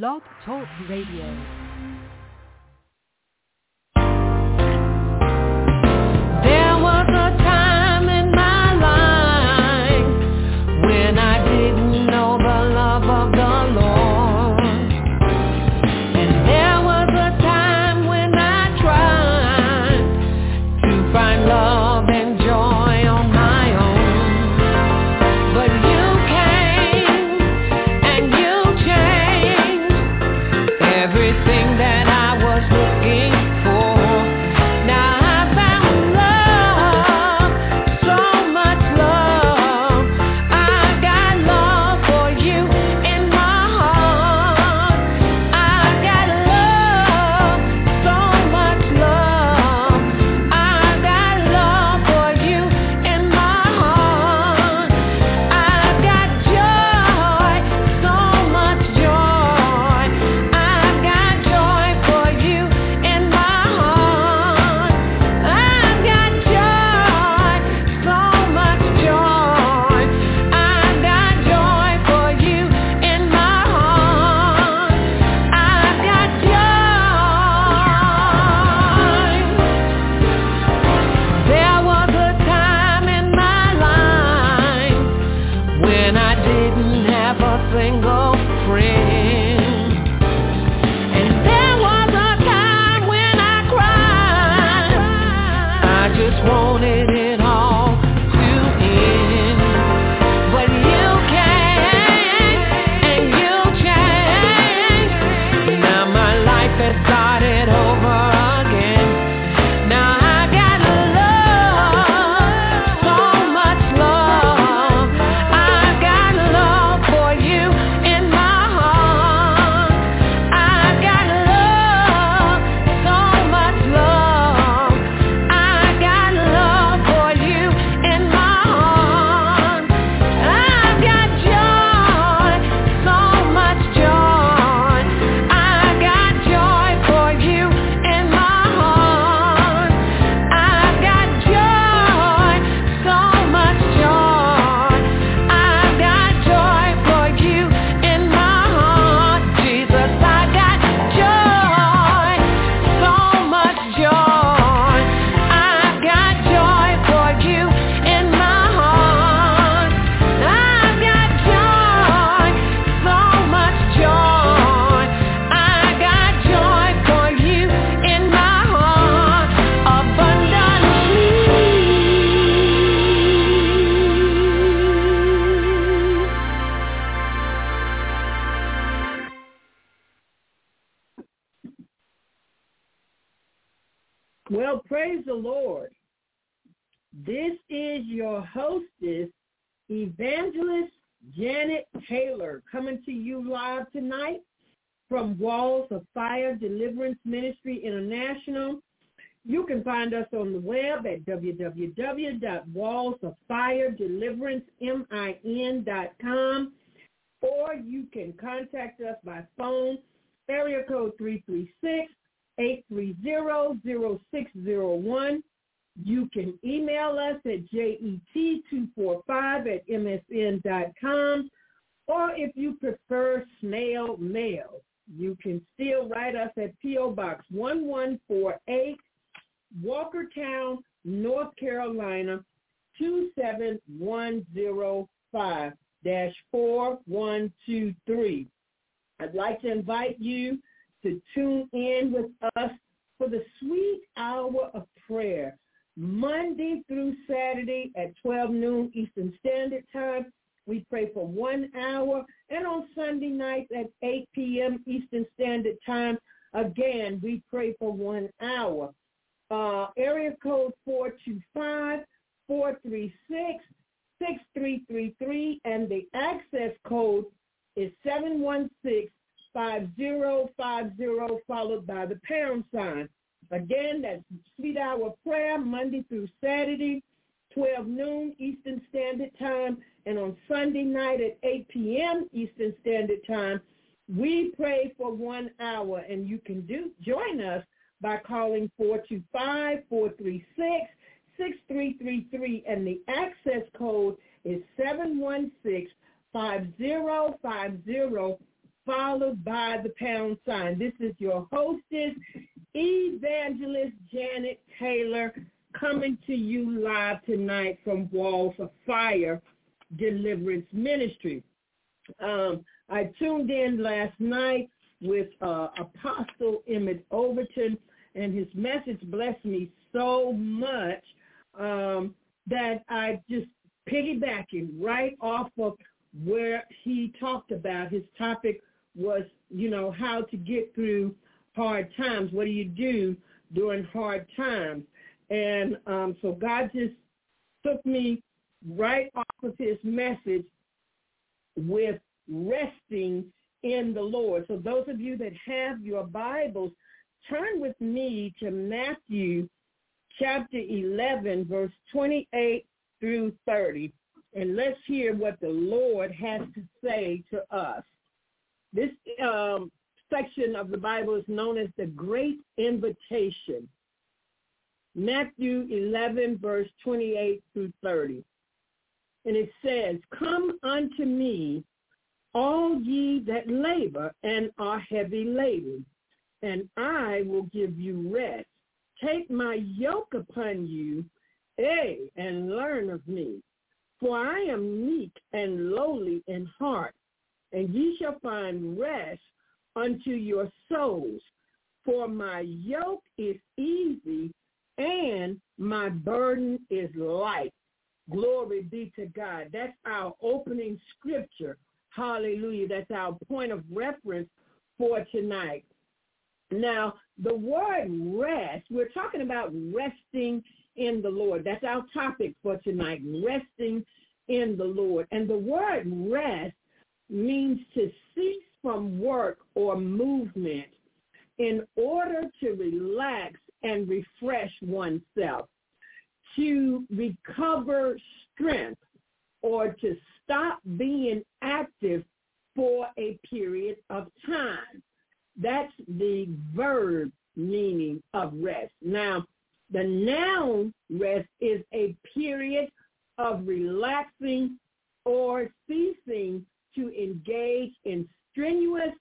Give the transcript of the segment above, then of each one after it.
Blog Talk Radio. www.wallsoffiredeliverancemin.com, or you can contact us by phone, area code 336-830-0601. You can email us at jet245 at msn.com, or if you prefer snail mail, you can still write us at P.O. Box 1148, Walkertown, North Carolina 27105-4123. I'd like to invite you to tune in with us for the sweet hour of prayer, Monday through Saturday at 12 noon Eastern Standard Time. We pray for one hour, and on Sunday nights at 8 p.m. Eastern Standard Time, again, we pray for one hour uh, area code 425-436-6333, and the access code is 716-5050, followed by the pound sign. Again, that's Sweet Hour Prayer, Monday through Saturday, 12 noon Eastern Standard Time, and on Sunday night at 8 p.m. Eastern Standard Time, we pray for one hour, and you can do join us by calling 425-436-6333 and the access code is 716-5050 followed by the pound sign. This is your hostess, Evangelist Janet Taylor, coming to you live tonight from Walls of Fire Deliverance Ministry. Um, I tuned in last night with uh, Apostle Emmett Overton and his message blessed me so much um, that I just piggybacking right off of where he talked about. His topic was, you know, how to get through hard times. What do you do during hard times? And um, so God just took me right off of his message with resting in the Lord. So those of you that have your Bibles, turn with me to Matthew chapter 11, verse 28 through 30. And let's hear what the Lord has to say to us. This um, section of the Bible is known as the Great Invitation. Matthew 11, verse 28 through 30. And it says, Come unto me, all ye that labor and are heavy laden, and I will give you rest. Take my yoke upon you, eh, and learn of me. For I am meek and lowly in heart, and ye shall find rest unto your souls. For my yoke is easy and my burden is light. Glory be to God. That's our opening scripture. Hallelujah. That's our point of reference for tonight. Now, the word rest, we're talking about resting in the Lord. That's our topic for tonight, resting in the Lord. And the word rest means to cease from work or movement in order to relax and refresh oneself, to recover strength, or to stop being active for a period of time. That's the verb meaning of rest. Now, the noun rest is a period of relaxing or ceasing to engage in strenuous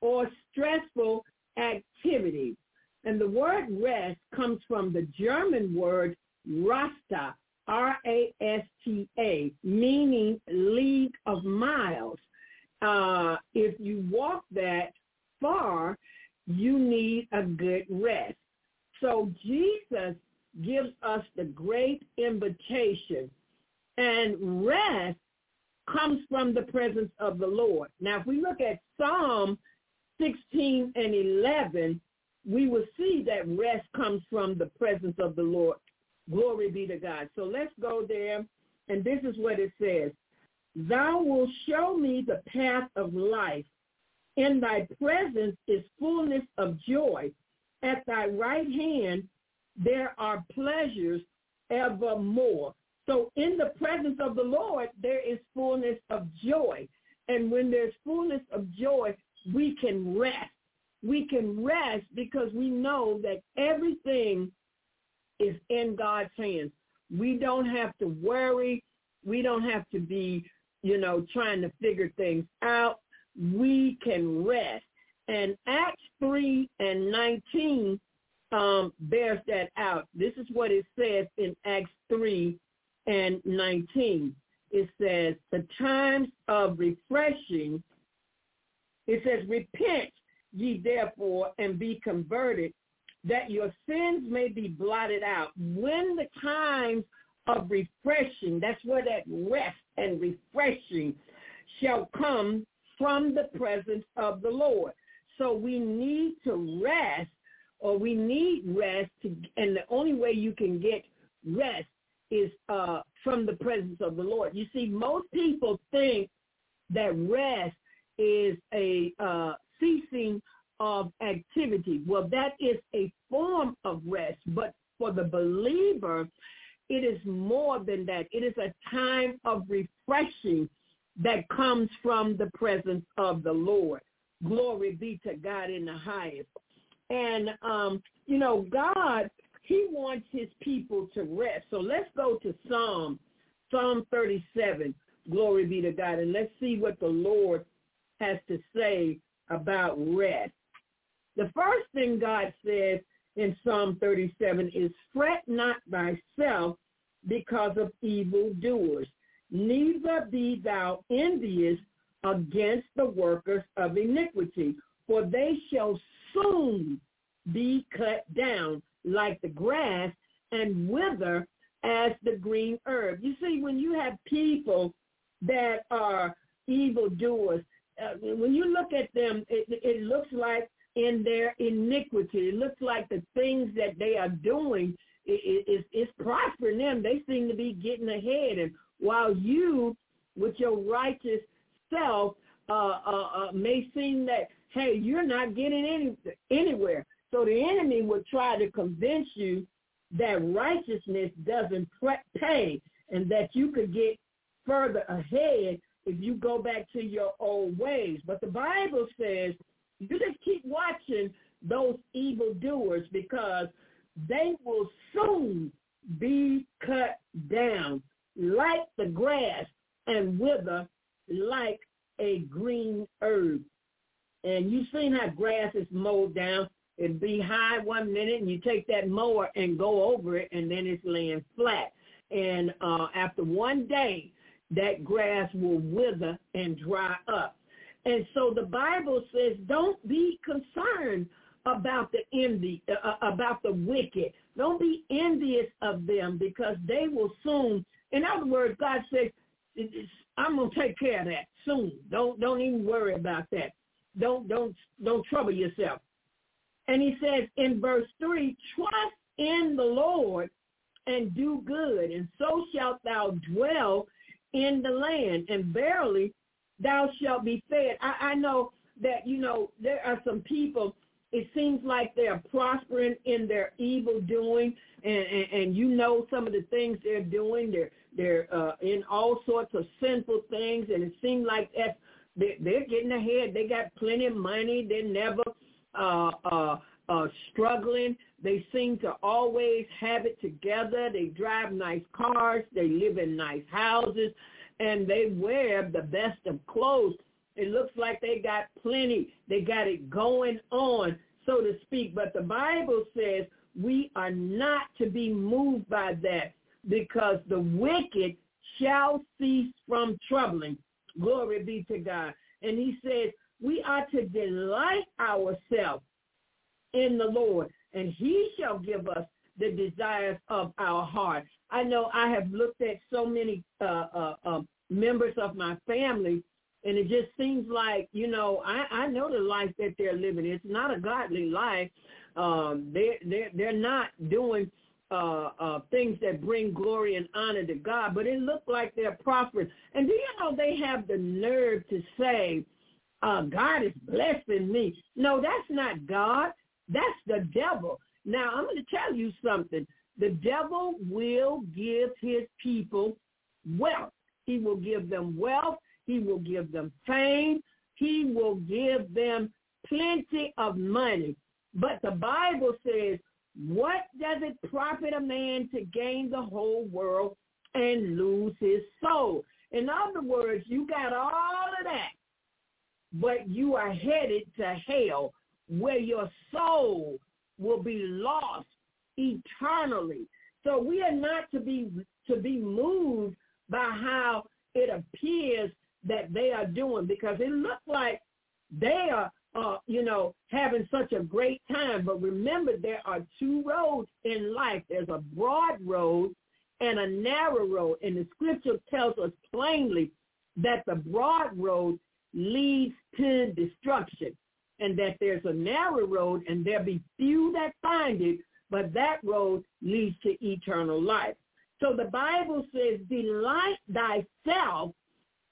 or stressful activity. And the word rest comes from the German word Rasta, R-A-S-T-A, meaning league of miles. Uh, if you walk that far, you need a good rest. So Jesus gives us the great invitation. And rest comes from the presence of the Lord. Now, if we look at Psalm 16 and 11, we will see that rest comes from the presence of the Lord. Glory be to God. So let's go there. And this is what it says. Thou wilt show me the path of life. In thy presence is fullness of joy. At thy right hand there are pleasures evermore. So in the presence of the Lord, there is fullness of joy. And when there's fullness of joy, we can rest. We can rest because we know that everything is in God's hands. We don't have to worry. We don't have to be, you know, trying to figure things out. We can rest. And Acts 3 and 19 um, bears that out. This is what it says in Acts 3 and 19. It says, the times of refreshing, it says, repent ye therefore and be converted, that your sins may be blotted out. When the times of refreshing, that's where that rest and refreshing shall come from the presence of the Lord. So we need to rest or we need rest to, and the only way you can get rest is uh, from the presence of the Lord. You see, most people think that rest is a uh, ceasing of activity. Well, that is a form of rest, but for the believer, it is more than that. It is a time of refreshing that comes from the presence of the Lord. Glory be to God in the highest. And, um, you know, God, he wants his people to rest. So let's go to Psalm, Psalm 37. Glory be to God. And let's see what the Lord has to say about rest. The first thing God says in Psalm 37 is, fret not thyself because of evil doers, neither be thou envious against the workers of iniquity, for they shall soon be cut down like the grass and wither as the green herb. You see, when you have people that are evildoers, uh, when you look at them, it, it looks like in their iniquity. It looks like the things that they are doing is, is, prospering them. They seem to be getting ahead. And while you, with your righteous self, uh, uh, uh, may seem that, hey, you're not getting any, anywhere. So the enemy would try to convince you that righteousness doesn't pay and that you could get further ahead if you go back to your old ways. But the Bible says you just keep watching those evildoers because they will soon be cut down like the grass and wither like a green herb. And you've seen how grass is mowed down. It'd be high one minute and you take that mower and go over it and then it's laying flat. And uh, after one day, that grass will wither and dry up. And so the Bible says, don't be concerned about the envy, uh, uh, about the wicked. Don't be envious of them because they will soon. In other words, God says, I'm gonna take care of that soon. Don't don't even worry about that. Don't don't don't trouble yourself. And he says in verse three, trust in the Lord and do good, and so shalt thou dwell in the land. And verily thou shalt be fed. I, I know that, you know, there are some people, it seems like they're prospering in their evil doing, and, and, and you know some of the things they're doing. They're, they're uh, in all sorts of sinful things, and it seems like that's, they're, they're getting ahead. They got plenty of money. They're never uh, uh, uh, struggling. They seem to always have it together. They drive nice cars. They live in nice houses and they wear the best of clothes. It looks like they got plenty. They got it going on, so to speak. But the Bible says we are not to be moved by that because the wicked shall cease from troubling. Glory be to God. And he says we are to delight ourselves in the Lord, and he shall give us the desires of our heart. I know I have looked at so many uh, uh, uh, members of my family, and it just seems like you know I, I know the life that they're living. It's not a godly life. Um, they they they're not doing uh, uh, things that bring glory and honor to God, but it looks like they're prospering. And do you know they have the nerve to say, uh, God is blessing me? No, that's not God. That's the devil. Now, I'm going to tell you something. The devil will give his people wealth. He will give them wealth. He will give them fame. He will give them plenty of money. But the Bible says, what does it profit a man to gain the whole world and lose his soul? In other words, you got all of that, but you are headed to hell where your soul will be lost eternally. So we are not to be to be moved by how it appears that they are doing because it looks like they are uh, you know, having such a great time. But remember, there are two roads in life. There's a broad road and a narrow road. And the scripture tells us plainly that the broad road leads to destruction and that there's a narrow road and there be few that find it, but that road leads to eternal life. So the Bible says, delight thyself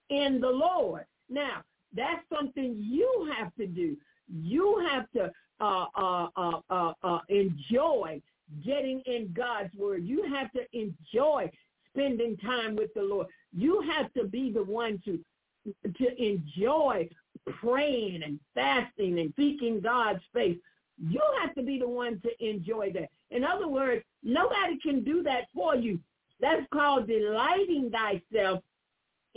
in the Lord. Now, that's something you have to do. You have to uh, uh, uh, uh, uh enjoy getting in God's word. You have to enjoy spending time with the Lord. You have to be the one to to enjoy praying and fasting and seeking God's face. You have to be the one to enjoy that. In other words, nobody can do that for you. That's called delighting thyself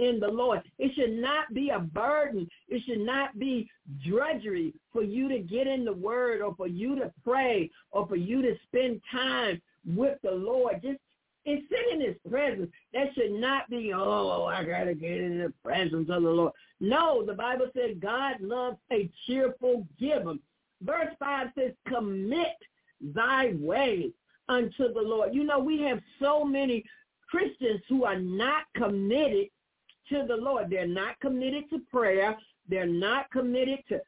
in the Lord. It should not be a burden. It should not be drudgery for you to get in the word or for you to pray or for you to spend time with the Lord. Just and sit in his presence. That should not be, oh, I got to get in the presence of the Lord. No, the Bible said God loves a cheerful giver. Verse 5 says, commit thy way unto the Lord. You know, we have so many Christians who are not committed to the Lord. They're not committed to prayer. They're not committed to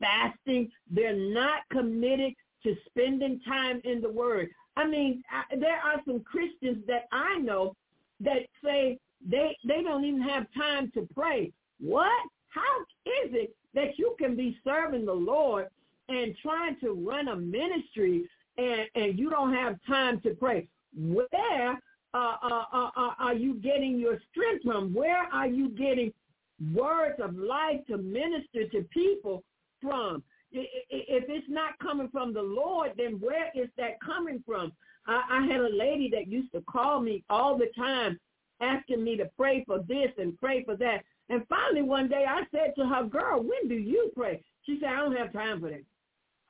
fasting. They're not committed to spending time in the Word. I mean, I, there are some Christians that I know that say they they don't even have time to pray. What? How is it that you can be serving the Lord and trying to run a ministry and and you don't have time to pray? Where uh, uh, uh, uh, are you getting your strength from? Where are you getting words of life to minister to people from? If it's not coming from the Lord, then where is that coming from? I, I had a lady that used to call me all the time asking me to pray for this and pray for that. And finally one day I said to her, girl, when do you pray? She said, I don't have time for that.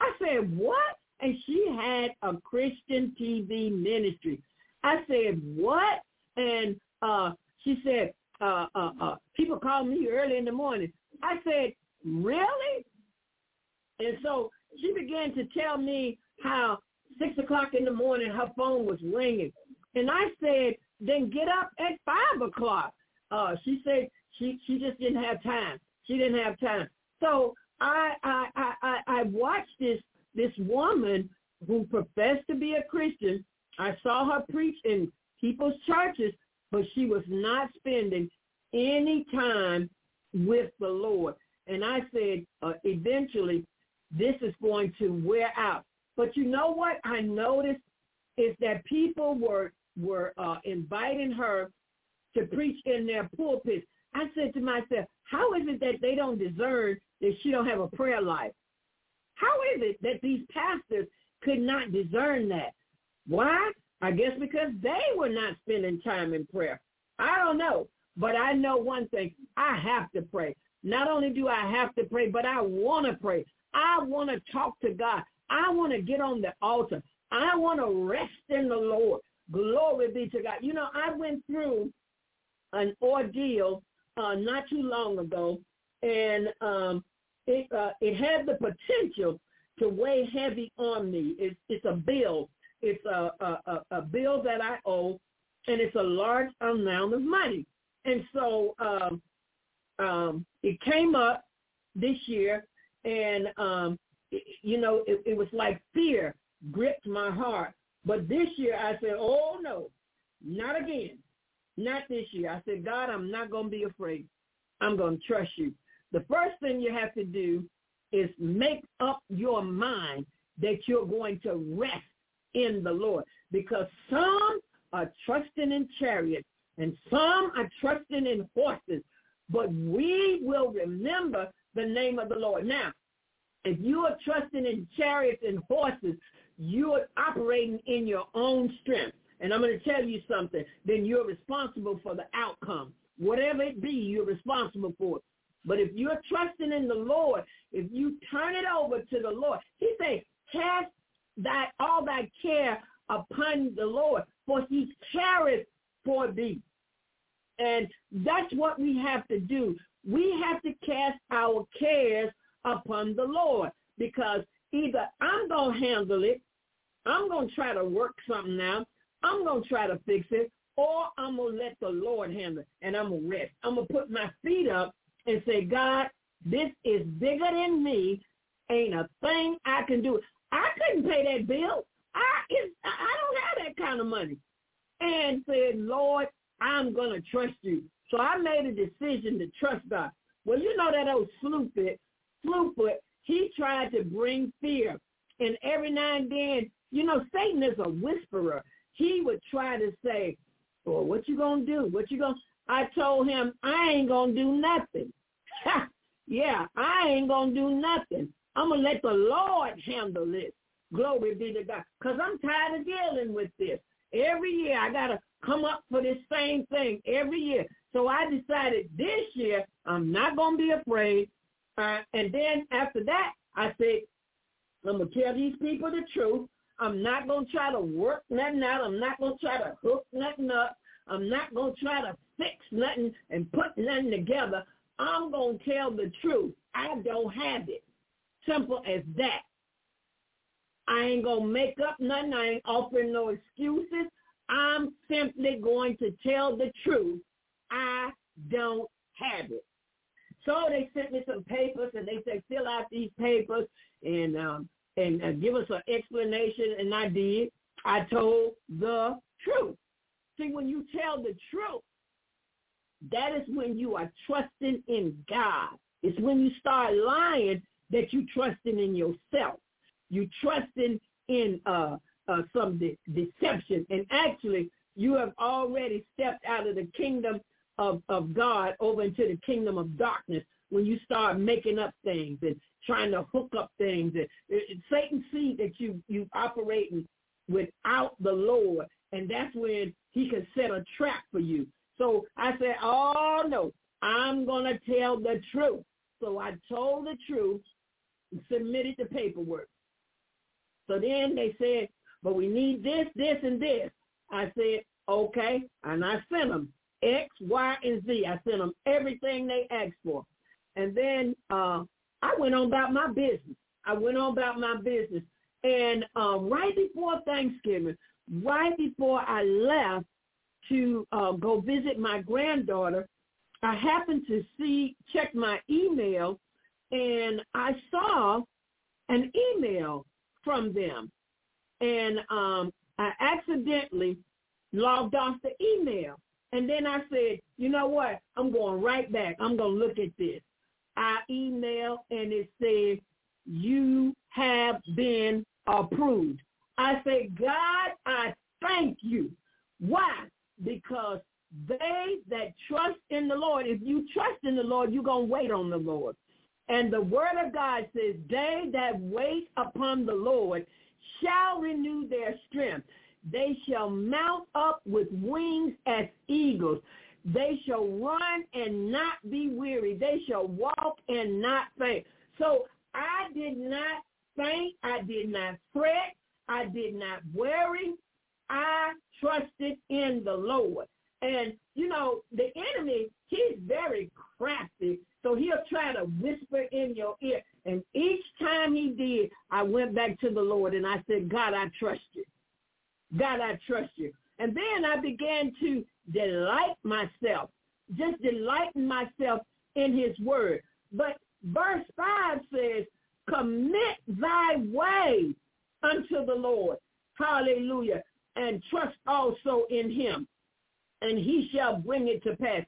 I said, what? And she had a Christian TV ministry. I said, what? And uh, she said, uh, uh, uh, people call me early in the morning. I said, really? And so she began to tell me how six o'clock in the morning her phone was ringing. And I said, then get up at five o'clock. Uh, she said she, she just didn't have time. She didn't have time. So I, I, I, I watched this, this woman who professed to be a Christian I saw her preach in people's churches, but she was not spending any time with the Lord. And I said, uh, eventually, this is going to wear out. But you know what I noticed is that people were were uh, inviting her to preach in their pulpits. I said to myself, how is it that they don't discern that she don't have a prayer life? How is it that these pastors could not discern that? Why? I guess because they were not spending time in prayer. I don't know. But I know one thing. I have to pray. Not only do I have to pray, but I want to pray. I want to talk to God. I want to get on the altar. I want to rest in the Lord. Glory be to God. You know, I went through an ordeal uh, not too long ago, and um, it uh, it had the potential to weigh heavy on me. It's, it's a bill it's a, a, a bill that I owe, and it's a large amount of money. And so um, um, it came up this year, and um, it, you know, it, it was like fear gripped my heart. But this year I said, oh no, not again. Not this year. I said, God, I'm not going to be afraid. I'm going to trust you. The first thing you have to do is make up your mind that you're going to rest in the Lord because some are trusting in chariots and some are trusting in horses, but we will remember the name of the Lord. Now, if you are trusting in chariots and horses, you are operating in your own strength. And I'm going to tell you something, then you're responsible for the outcome. Whatever it be, you're responsible for it. But if you're trusting in the Lord, if you turn it over to the Lord, he says, cast that all thy care upon the Lord, for he careth for thee. And that's what we have to do. We have to cast our cares upon the Lord because either I'm going to handle it, I'm going to try to work something out, I'm going to try to fix it, or I'm going to let the Lord handle it and I'm going to rest. I'm going to put my feet up and say, God, this is bigger than me. Ain't a thing I can do. I couldn't pay that bill. I it's, I don't have that kind of money. And said, Lord, I'm to trust you. So I made a decision to trust God. Well, you know that old Slewfoot, Slewfoot, he tried to bring fear. And every now and then, you know, Satan is a whisperer. He would try to say, well, what you to do? What you to... I told him, I ain't to do nothing. yeah, I ain't to do nothing. I'm going to let the Lord handle this. Glory be to God. Because I'm tired of dealing with this. Every year I got to come up for this same thing. Every year. So I decided this year I'm not going to be afraid. Uh, and then after that, I said, I'm going to tell these people the truth. I'm not going to try to work nothing out. I'm not going to try to hook nothing up. I'm not going to try to fix nothing and put nothing together. I'm going to tell the truth. I don't have it. Simple as that. I ain't going to make up nothing. I ain't offering no excuses. I'm simply going to tell the truth. I don't have it. So they sent me some papers and they said, fill out these papers and um, and uh, give us an explanation. And I did. I told the truth. See, when you tell the truth, that is when you are trusting in God. It's when you start lying that you trusting in yourself. You trusting in uh, uh, some de- deception. And actually, you have already stepped out of the kingdom of, of God over into the kingdom of darkness when you start making up things and trying to hook up things. And, and Satan sees that you you operating without the Lord, and that's when he can set a trap for you. So I said, oh no, I'm gonna tell the truth. So I told the truth, submitted the paperwork. So then they said, but we need this, this, and this. I said, okay, and I sent them X, Y, and Z. I sent them everything they asked for. And then uh, I went on about my business. I went on about my business. And uh, right before Thanksgiving, right before I left to uh, go visit my granddaughter, I happened to see, check my email, and I saw an email from them. And um, I accidentally logged off the email. And then I said, you know what? I'm going right back. I'm going to look at this. I emailed and it said, you have been approved. I said, God, I thank you. Why? Because they that trust in the Lord, if you trust in the Lord, you're going to wait on the Lord. And the word of God says, they that wait upon the Lord shall renew their strength. They shall mount up with wings as eagles. They shall run and not be weary. They shall walk and not faint. So I did not faint. I did not fret. I did not worry. I trusted in the Lord. And, you know, the enemy, he's very crafty. So he'll try to whisper in your ear. And each time he did, I went back to the Lord and I said, God, I trust you. God, I trust you. And then I began to delight myself, just delighting myself in his word. But verse 5 says, commit thy way unto the Lord. Hallelujah. And trust also in him, and he shall bring it to pass.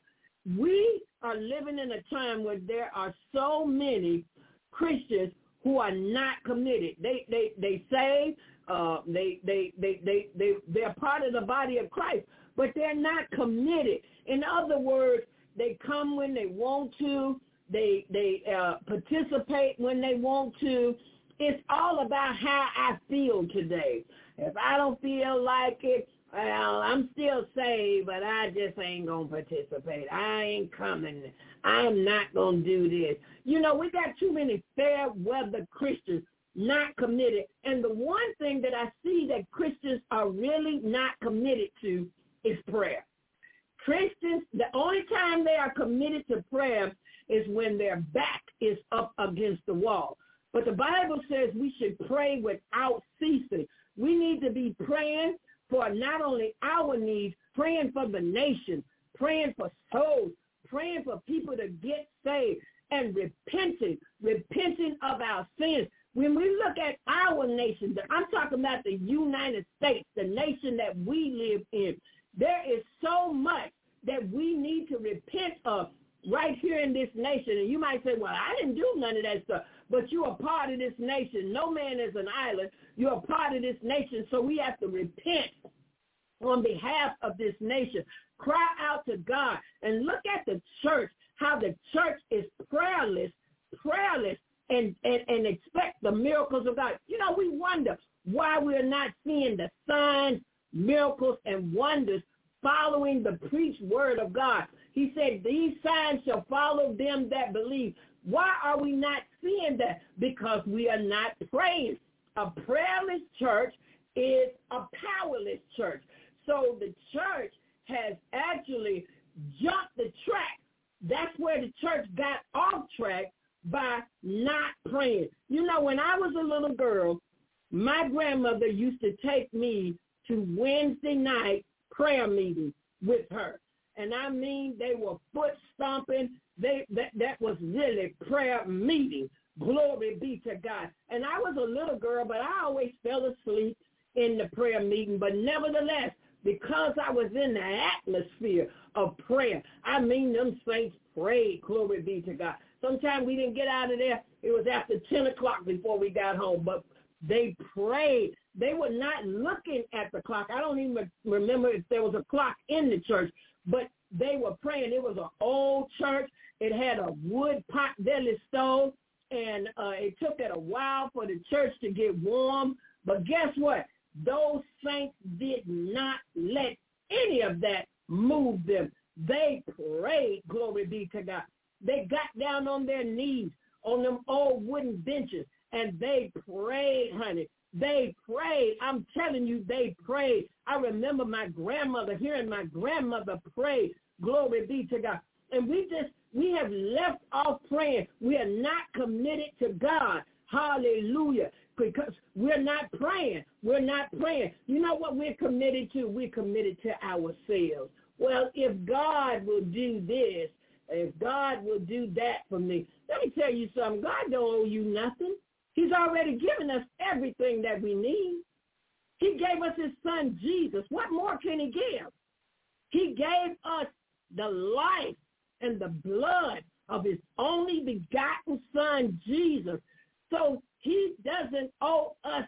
We are living in a time where there are so many Christians who are not committed. They they they say uh, they they they they they they're part of the body of Christ, but they're not committed. In other words, they come when they want to. They they uh, participate when they want to. It's all about how I feel today. If I don't feel like it, well, I'm still saved, but I just ain't going to participate. I ain't coming. I'm not going to do this. You know, we got too many fair weather Christians not committed. And the one thing that I see that Christians are really not committed to is prayer. Christians, the only time they are committed to prayer is when their back is up against the wall. But the Bible says we should pray without ceasing. We need to be praying for not only our needs, praying for the nation, praying for souls, praying for people to get saved and repenting, repenting of our sins. When we look at our nation, I'm talking about the United States, the nation that we live in, there is so much that we need to repent of right here in this nation. And you might say, well, I didn't do none of that stuff. But you're part of this nation. No man is an island. You're part of this nation. So we have to repent on behalf of this nation. Cry out to God and look at the church, how the church is prayerless, prayerless, and, and, and expect the miracles of God. You know, we wonder why we're not seeing the signs, miracles, and wonders following the preached word of God. He said, these signs shall follow them that believe. Why are we not seeing that? Because we are not praying. A prayerless church is a powerless church. So the church has actually jumped the track. That's where the church got off track by not praying. You know, when I was a little girl, my grandmother used to take me to Wednesday night prayer meeting with her. And I mean, they were foot stomping. They that that was really prayer meeting. Glory be to God. And I was a little girl, but I always fell asleep in the prayer meeting. But nevertheless, because I was in the atmosphere of prayer, I mean, them saints prayed. Glory be to God. Sometimes we didn't get out of there. It was after 10 o'clock before we got home. But they prayed. They were not looking at the clock. I don't even remember if there was a clock in the church, but they were praying. It was an old church. It had a wood pot belly stove, and uh, it took it a while for the church to get warm. But guess what? Those saints did not let any of that move them. They prayed, glory be to God. They got down on their knees on them old wooden benches and they prayed, honey. They prayed. I'm telling you, they prayed. I remember my grandmother, hearing my grandmother pray. Glory be to God. And we just, we have left off praying. We are not committed to God. Hallelujah. Because we're not praying. We're not praying. You know what we're committed to? We're committed to ourselves. Well, if God will do this, if God will do that for me, let me tell you something. God don't owe you nothing. He's already given us everything that we need. He gave us his son Jesus. What more can he give? He gave us the life and the blood of his only begotten son Jesus. So he doesn't owe us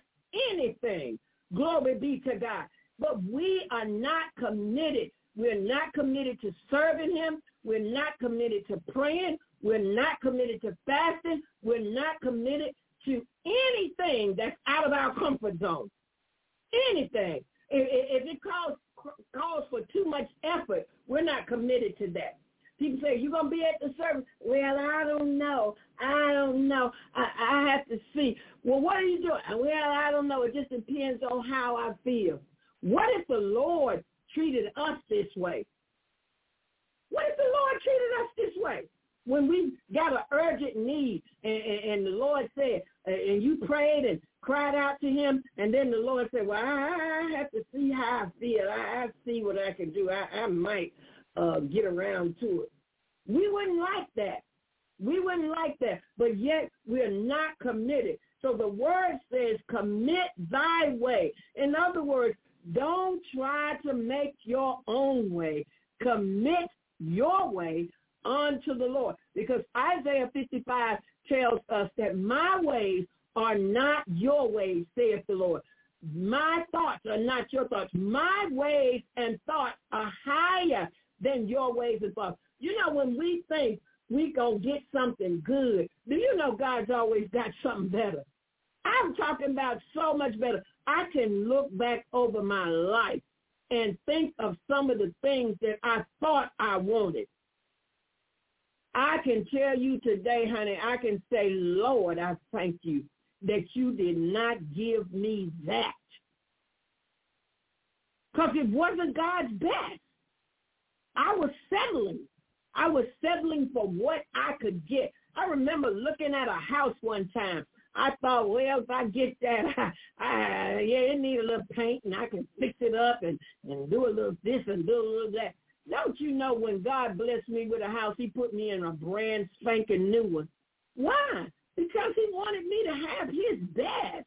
anything. Glory be to God. But we are not committed. We're not committed to serving him. We're not committed to praying. We're not committed to fasting. We're not committed to anything that's out of our comfort zone. Anything. If, if it calls calls for too much effort, we're not committed to that. People say, you're going to be at the service. Well, I don't know. I don't know. I, I have to see. Well, what are you doing? Well, I don't know. It just depends on how I feel. What if the Lord treated us this way? What if the Lord treated us this way? When we got an urgent need and, and, and the Lord said, and you prayed and cried out to him, and then the Lord said, well, I, I have to see how I feel. I, I see what I can do. I, I might uh, get around to it. We wouldn't like that. We wouldn't like that, but yet we're not committed. So the word says, commit thy way. In other words, don't try to make your own way. Commit your way unto the Lord. Because Isaiah 55 tells us that my ways are not your ways, saith the Lord. My thoughts are not your thoughts. My ways and thoughts are higher than your ways and thoughts. You know, when we think we going to get something good, do you know God's always got something better? I'm talking about so much better. I can look back over my life and think of some of the things that I thought I wanted. I can tell you today, honey, I can say, Lord, I thank you that you did not give me that. Because it wasn't God's best. I was settling. I was settling for what I could get. I remember looking at a house one time. I thought, well, if I get that, I, I, yeah, it need a little paint and I can fix it up and, and do a little this and do a little that. Don't you know when God blessed me with a house, he put me in a brand spanking new one. Why? Because he wanted me to have his best.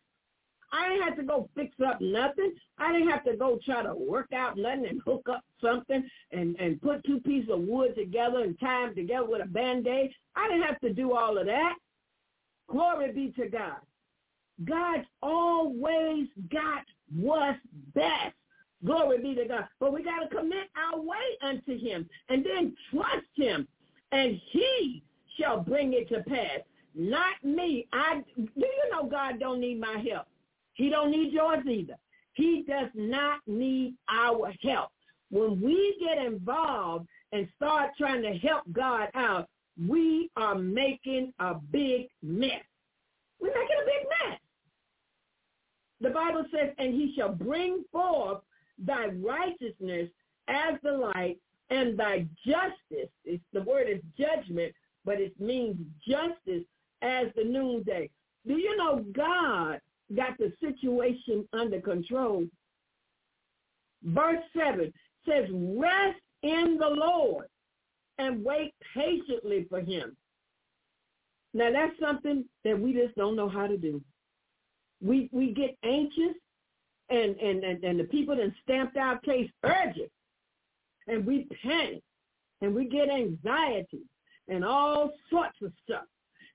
I didn't have to go fix up nothing. I didn't have to go try to work out nothing and hook up something and, and put two pieces of wood together and tie them together with a Band-Aid. I didn't have to do all of that. Glory be to God. God's always got what's best. Glory be to God. But we got to commit our way unto him and then trust him and he shall bring it to pass. Not me. I do you know God don't need my help. He don't need yours either. He does not need our help. When we get involved and start trying to help God out, we are making a big mess. We're making a big mess. The Bible says, and he shall bring forth thy righteousness as the light and thy justice. It's, the word is judgment, but it means justice as the noonday. Do you know God got the situation under control? Verse 7 says, rest in the Lord and wait patiently for him. Now that's something that we just don't know how to do. We we get anxious and and and, and the people that stamped our case urgent and we panic and we get anxiety and all sorts of stuff.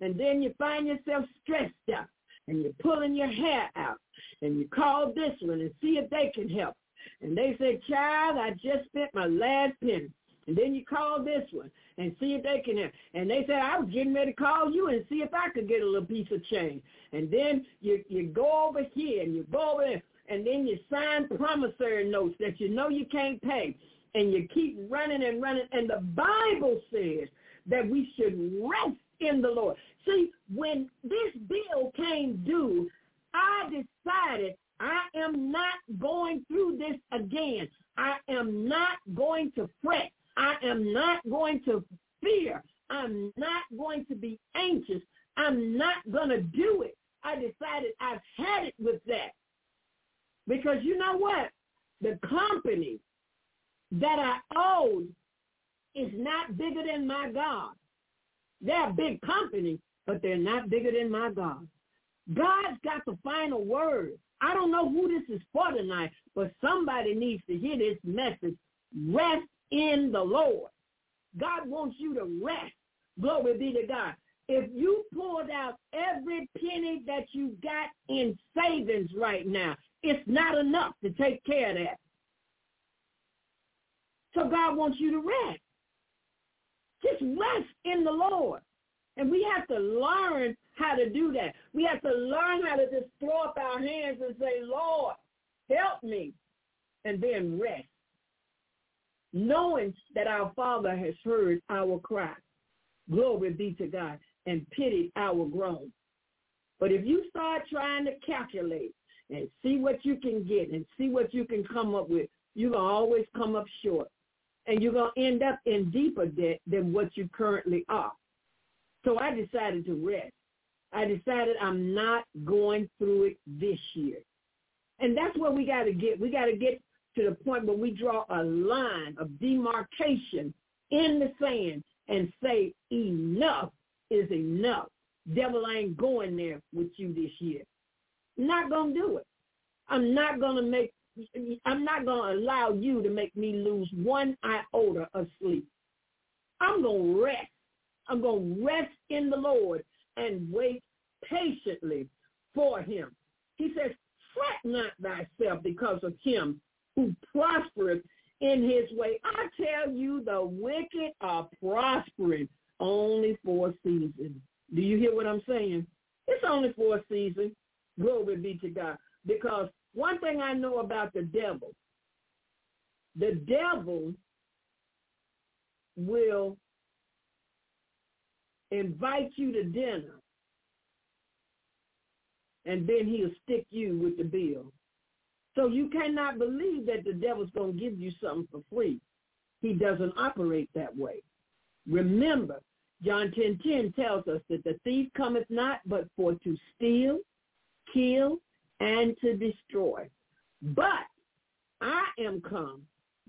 And then you find yourself stressed out and you're pulling your hair out and you call this one and see if they can help. And they say, child, I just spent my last penny. And then you call this one and see if they can help. And they said, I was getting ready to call you and see if I could get a little piece of change. And then you, you go over here and you go over there and then you sign promissory notes that you know you can't pay. And you keep running and running. And the Bible says that we should rest in the Lord. See, when this bill came due, I decided I am not going through this again. I am not going to fret. I am not going to fear. I'm not going to be anxious. I'm not going to do it. I decided I've had it with that. Because you know what? The company that I own is not bigger than my God. They're a big company, but they're not bigger than my God. God's got the final word. I don't know who this is for tonight, but somebody needs to hear this message. Rest in the Lord. God wants you to rest. Glory be to God. If you pulled out every penny that you got in savings right now, it's not enough to take care of that. So God wants you to rest. Just rest in the Lord. And we have to learn how to do that. We have to learn how to just throw up our hands and say, Lord, help me, and then rest. Knowing that our Father has heard our cry. Glory be to God and pitied our groan. But if you start trying to calculate and see what you can get and see what you can come up with, you're going to always come up short. And you're going to end up in deeper debt than what you currently are. So I decided to rest. I decided I'm not going through it this year. And that's where we got to get. We got to get to the point where we draw a line of demarcation in the sand and say enough is enough. Devil I ain't going there with you this year. Not going to do it. I'm not going to make, I'm not going to allow you to make me lose one iota of sleep. I'm going to rest. I'm going to rest in the Lord and wait patiently for him. He says, fret not thyself because of him who prospereth in his way. I tell you, the wicked are prospering only for a season. Do you hear what I'm saying? It's only for a season. Glory be to God. Because one thing I know about the devil, the devil will invite you to dinner, and then he'll stick you with the bill. So you cannot believe that the devil's going to give you something for free. He doesn't operate that way. Remember, John 10, 10 tells us that the thief cometh not but for to steal, kill, and to destroy. But I am come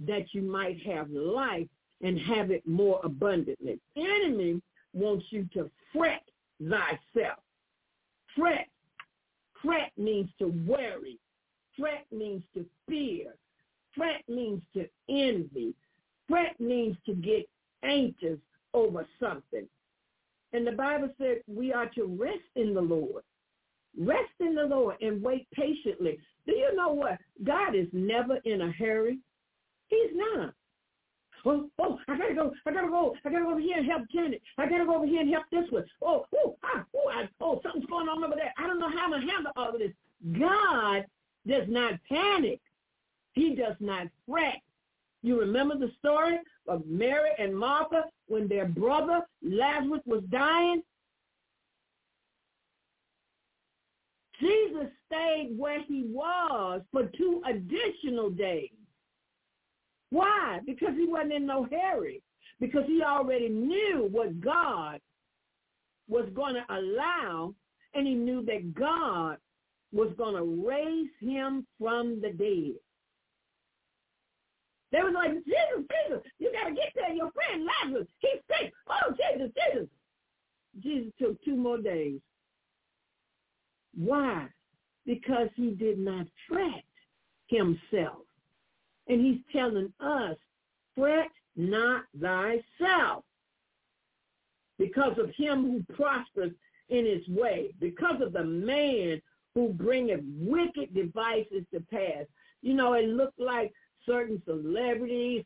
that you might have life and have it more abundantly. Enemy wants you to fret thyself. Fret. Fret means to worry. Fret means to fear. Fret means to envy. Fret means to get anxious over something. And the Bible said we are to rest in the Lord. Rest in the Lord and wait patiently. Do you know what? God is never in a hurry. He's not. Oh, oh, I gotta go. I gotta go. I gotta go over here and help Janet. I gotta go over here and help this one. Oh, oh, ah, oh, I, oh, something's going on over there. I don't know how I'm gonna handle all of this. God does not panic. He does not fret. You remember the story of Mary and Martha when their brother Lazarus was dying? Jesus stayed where he was for two additional days. Why? Because he wasn't in no hurry. Because he already knew what God was going to allow, and he knew that God was going to raise him from the dead. They was like, Jesus, Jesus, you got to get there. Your friend Lazarus, he's sick. Oh, Jesus, Jesus. Jesus took two more days. Why? Because he did not fret himself. And he's telling us, fret not thyself because of him who prospers in his way, because of the man who bringeth wicked devices to pass. You know, it looked like certain celebrities,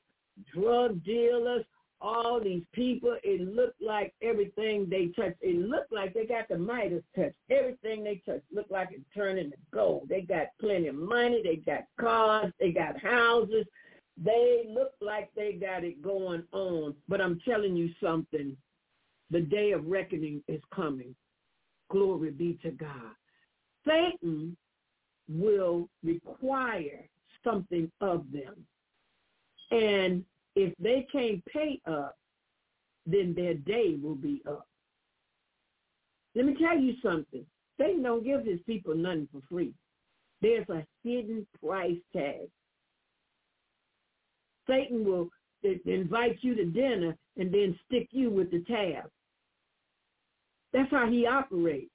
drug dealers, all these people, it looked like everything they touched. It looked like they got the Midas touch. Everything they touched looked like it turned into gold. They got plenty of money. They got cars. They got houses. They look like they got it going on. But I'm telling you something. The day of reckoning is coming. Glory be to God. Satan will require something of them. And if they can't pay up, then their day will be up. Let me tell you something. Satan don't give his people nothing for free. There's a hidden price tag. Satan will invite you to dinner and then stick you with the tab. That's how he operates.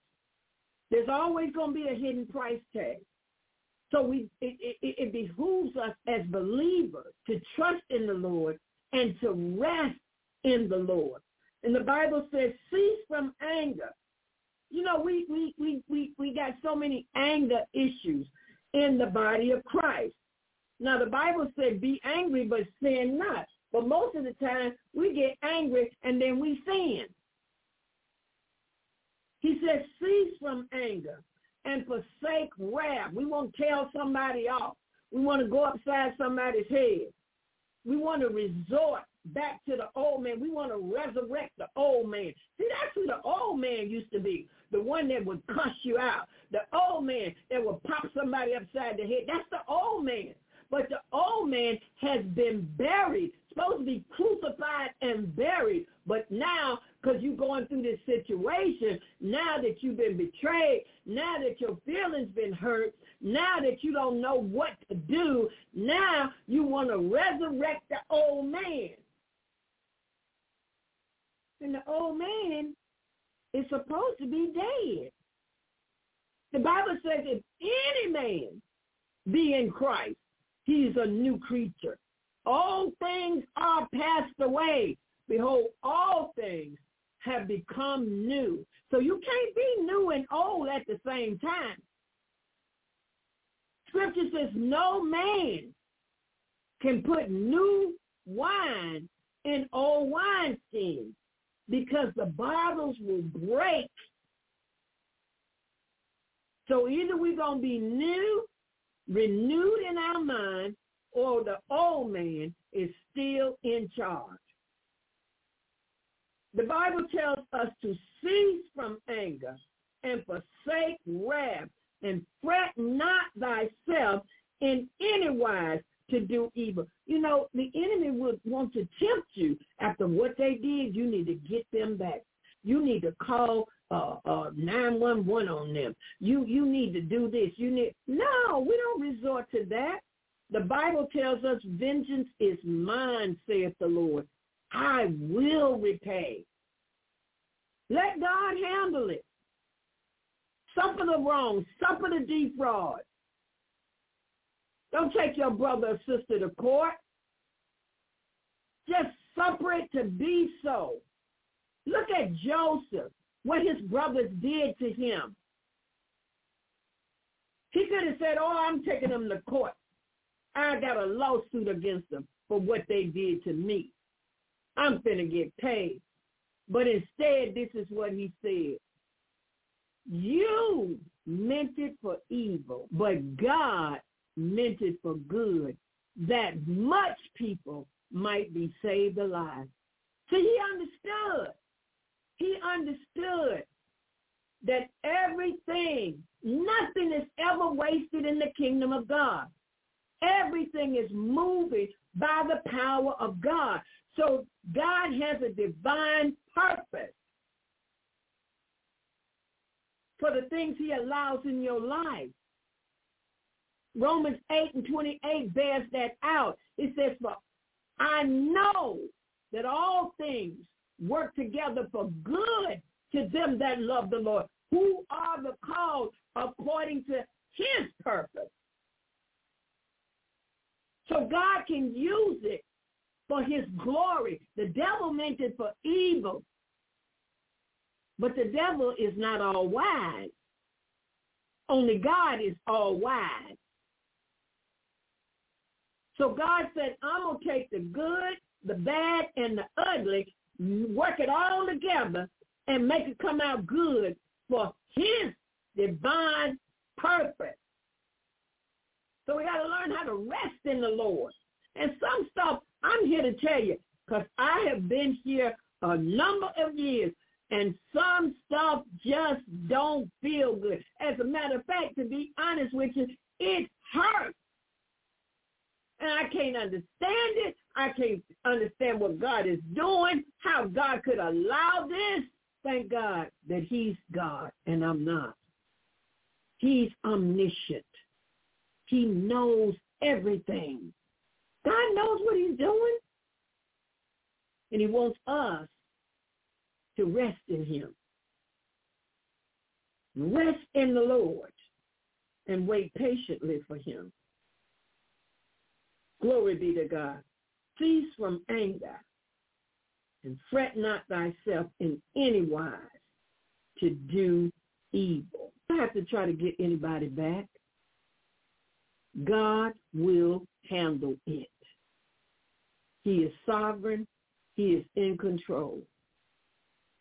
There's always going to be a hidden price tag. So we, it, it, it behooves us as believers to trust in the Lord and to rest in the Lord. And the Bible says, cease from anger. You know, we, we, we, we, we got so many anger issues in the body of Christ. Now, the Bible said, be angry, but sin not. But most of the time, we get angry and then we sin. He says, cease from anger and forsake wrath. We want to tell somebody off. We want to go upside somebody's head. We want to resort back to the old man. We want to resurrect the old man. See, that's who the old man used to be. The one that would cuss you out. The old man that would pop somebody upside the head. That's the old man. But the old man has been buried, supposed to be crucified and buried. But now, because you're going through this situation, now that you've been betrayed, now that your feelings been hurt, now that you don't know what to do, now you want to resurrect the old man. And the old man is supposed to be dead. The Bible says if any man be in Christ, He's a new creature. All things are passed away. Behold, all things have become new. So you can't be new and old at the same time. Scripture says no man can put new wine in old wineskins because the bottles will break. So either we're going to be new renewed in our mind or the old man is still in charge. The Bible tells us to cease from anger and forsake wrath and fret not thyself in any wise to do evil. You know, the enemy would want to tempt you after what they did. You need to get them back. You need to call uh, uh, 911 on them. You you need to do this. You need no. We don't resort to that. The Bible tells us, "Vengeance is mine," saith the Lord. I will repay. Let God handle it. Suffer the wrong. Suffer the defraud. Don't take your brother or sister to court. Just suffer it to be so. Look at Joseph what his brothers did to him. He could have said, oh, I'm taking them to court. I got a lawsuit against them for what they did to me. I'm finna get paid. But instead, this is what he said. You meant it for evil, but God meant it for good that much people might be saved alive. So he understood. He understood that everything, nothing is ever wasted in the kingdom of God. Everything is moving by the power of God. So God has a divine purpose for the things he allows in your life. Romans 8 and 28 bears that out. It says, for I know that all things work together for good to them that love the Lord, who are the called according to his purpose. So God can use it for his glory. The devil meant it for evil. But the devil is not all wise. Only God is all wise. So God said, I'm going to take the good, the bad, and the ugly, work it all together, and make it come out good for his divine purpose. So we got to learn how to rest in the Lord. And some stuff, I'm here to tell you, because I have been here a number of years, and some stuff just don't feel good. As a matter of fact, to be honest with you, it hurts. And I can't understand it. I can't understand what God is doing, how God could allow this. Thank God that he's God and I'm not. He's omniscient. He knows everything. God knows what he's doing. And he wants us to rest in him. Rest in the Lord and wait patiently for him. Glory be to God. Cease from anger and fret not thyself in any wise to do evil. I have to try to get anybody back. God will handle it. He is sovereign. He is in control.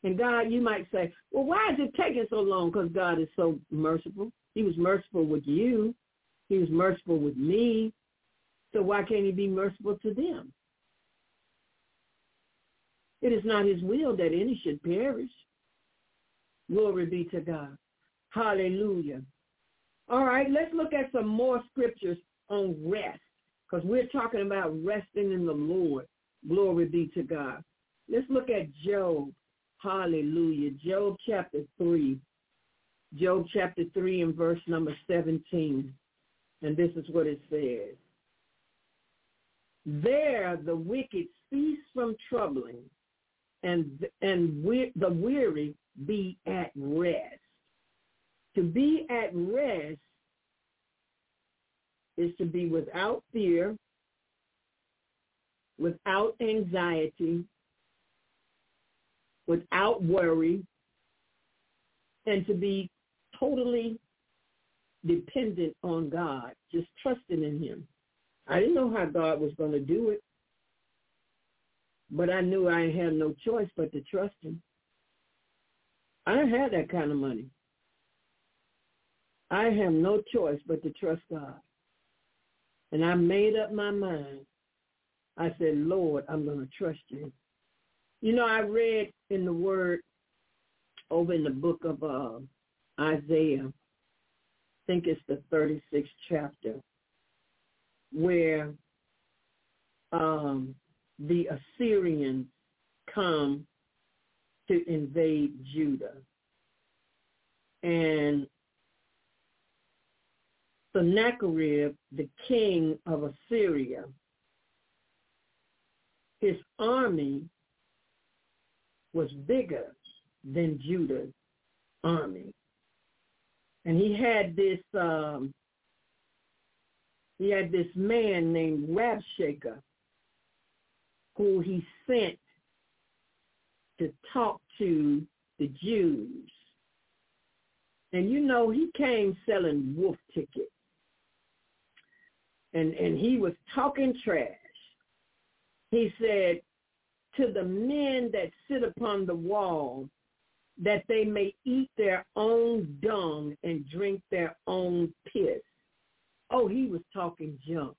And God, you might say, well, why is it taking so long? Because God is so merciful. He was merciful with you. He was merciful with me. So why can't he be merciful to them? It is not his will that any should perish. Glory be to God. Hallelujah. All right, let's look at some more scriptures on rest because we're talking about resting in the Lord. Glory be to God. Let's look at Job. Hallelujah. Job chapter 3. Job chapter 3 and verse number 17. And this is what it says. There the wicked cease from troubling, and and we, the weary be at rest. To be at rest is to be without fear, without anxiety, without worry, and to be totally dependent on God, just trusting in him. I didn't know how God was going to do it, but I knew I had no choice but to trust him. I have that kind of money. I have no choice but to trust God. And I made up my mind. I said, Lord, I'm going to trust you. You know, I read in the word over in the book of uh, Isaiah, I think it's the 36th chapter, where um, the Assyrians come to invade Judah. And Sennacherib, the king of Assyria, his army was bigger than Judah's army. And he had this um, he had this man named Rabshakeh who he sent to talk to the Jews. And you know, he came selling wolf tickets. And and he was talking trash. He said, to the men that sit upon the wall, that they may eat their own dung and drink their own piss. Oh, he was talking junk.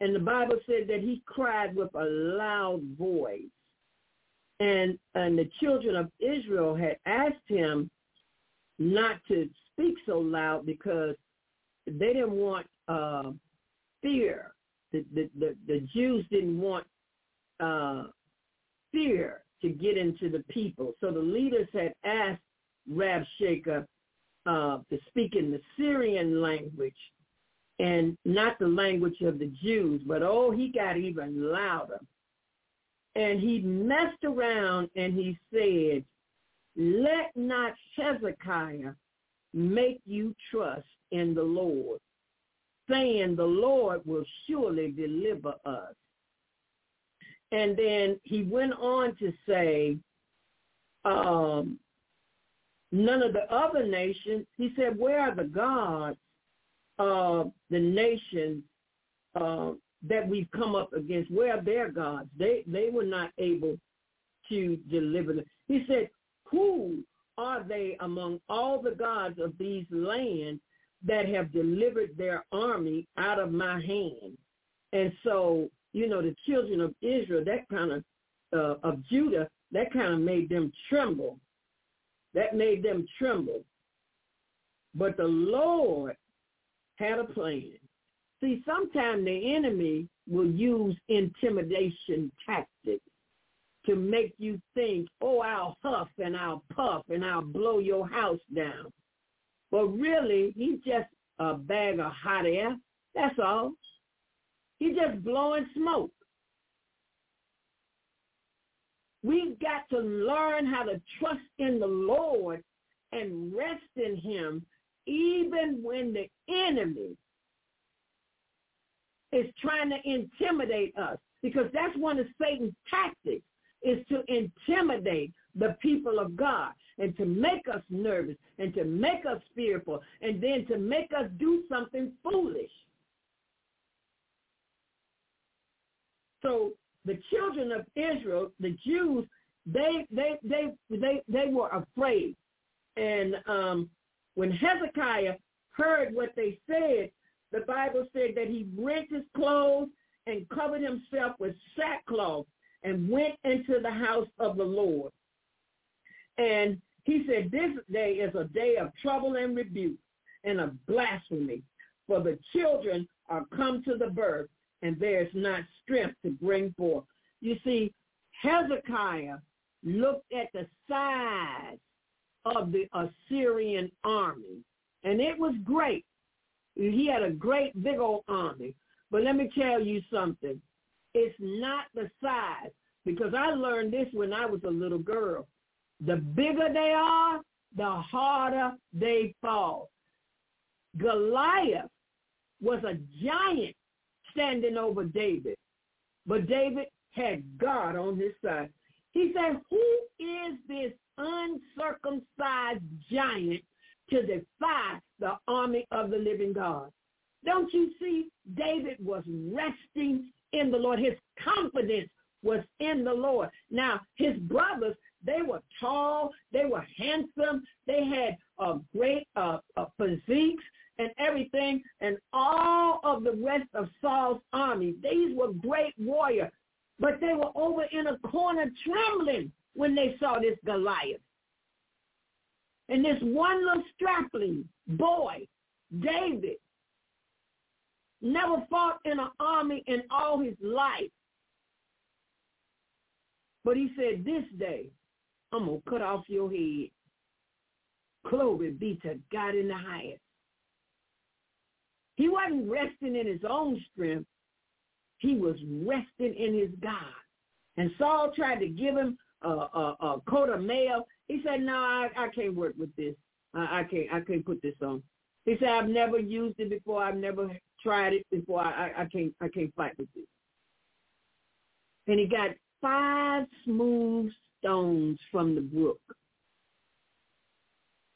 And the Bible said that he cried with a loud voice. And, and the children of Israel had asked him not to speak so loud because they didn't want uh, fear. The, the, the, the Jews didn't want uh, fear to get into the people. So the leaders had asked Rabshakeh uh, to speak in the Syrian language and not the language of the Jews. But oh, he got even louder. And he messed around and he said, let not Hezekiah make you trust in the Lord, saying the Lord will surely deliver us. And then he went on to say, um, none of the other nations, he said, where are the gods of the nations uh, that we've come up against? Where are their gods? They, they were not able to deliver them. He said, who are they among all the gods of these lands that have delivered their army out of my hand? And so, you know, the children of Israel, that kind of, uh, of Judah, that kind of made them tremble. That made them tremble. But the Lord had a plan. See, sometimes the enemy will use intimidation tactics to make you think, oh, I'll huff and I'll puff and I'll blow your house down. But really, he's just a bag of hot air. That's all. He's just blowing smoke. We've got to learn how to trust in the Lord and rest in him even when the enemy is trying to intimidate us because that's one of Satan's tactics is to intimidate the people of God and to make us nervous and to make us fearful and then to make us do something foolish. So the children of Israel, the Jews, they they they they they were afraid. And um, when Hezekiah heard what they said, the Bible said that he rent his clothes and covered himself with sackcloth and went into the house of the Lord. And he said, this day is a day of trouble and rebuke and of blasphemy, for the children are come to the birth, and there is not strength to bring forth. You see, Hezekiah looked at the size of the Assyrian army, and it was great. He had a great big old army. But let me tell you something. It's not the size, because I learned this when I was a little girl. The bigger they are, the harder they fall. Goliath was a giant standing over David, but David had God on his side. He said, who is this uncircumcised giant to defy the army of the living God? Don't you see? David was resting in the Lord. His confidence was in the Lord. Now, his brothers, they were tall, they were handsome, they had a great uh, uh, physiques and everything, and all of the rest of Saul's army, these were great warriors, but they were over in a corner trembling when they saw this Goliath. And this one little strapling boy, David, never fought in an army in all his life. But he said, this day, I'm going to cut off your head. Glory be to God in the highest. He wasn't resting in his own strength. He was resting in his God. And Saul tried to give him a, a, a coat of mail. He said, no, I, I can't work with this. I, I can't I can't put this on. He said, I've never used it before. I've never tried it before. I, I, I can't I can't fight with this. And he got five smooth stones from the brook.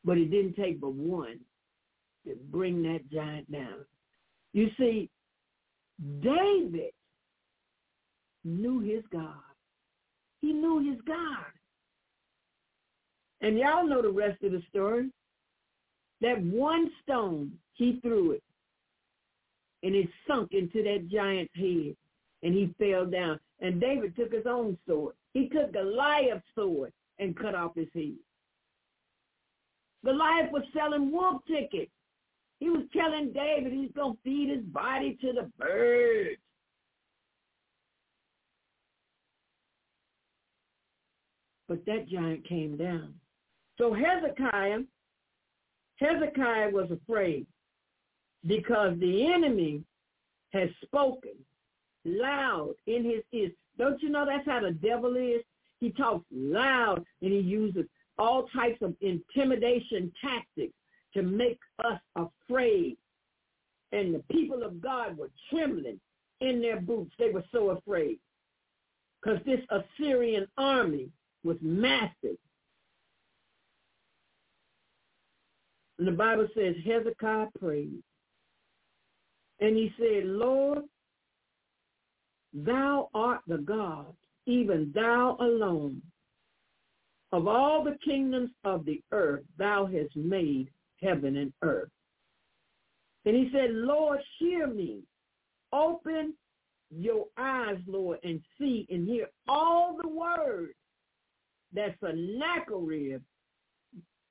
But it didn't take but one to bring that giant down. You see, David knew his God. He knew his God. And y'all know the rest of the story. That one stone, he threw it. and it sunk into that giant's head, and he fell down. And David took his own sword. He took Goliath's sword and cut off his head. Goliath was selling wolf tickets. He was telling David he's going to feed his body to the birds. But that giant came down. So Hezekiah, Hezekiah was afraid because the enemy has spoken loud in his ears. Don't you know that's how the devil is? He talks loud and he uses all types of intimidation tactics to make us afraid. And the people of God were trembling in their boots. They were so afraid because this Assyrian army was massive. And the Bible says Hezekiah prayed. And he said, Lord, thou art the God, even thou alone. Of all the kingdoms of the earth, thou hast made heaven and earth. And he said, Lord, hear me. Open your eyes, Lord, and see and hear all the words that Sennacherib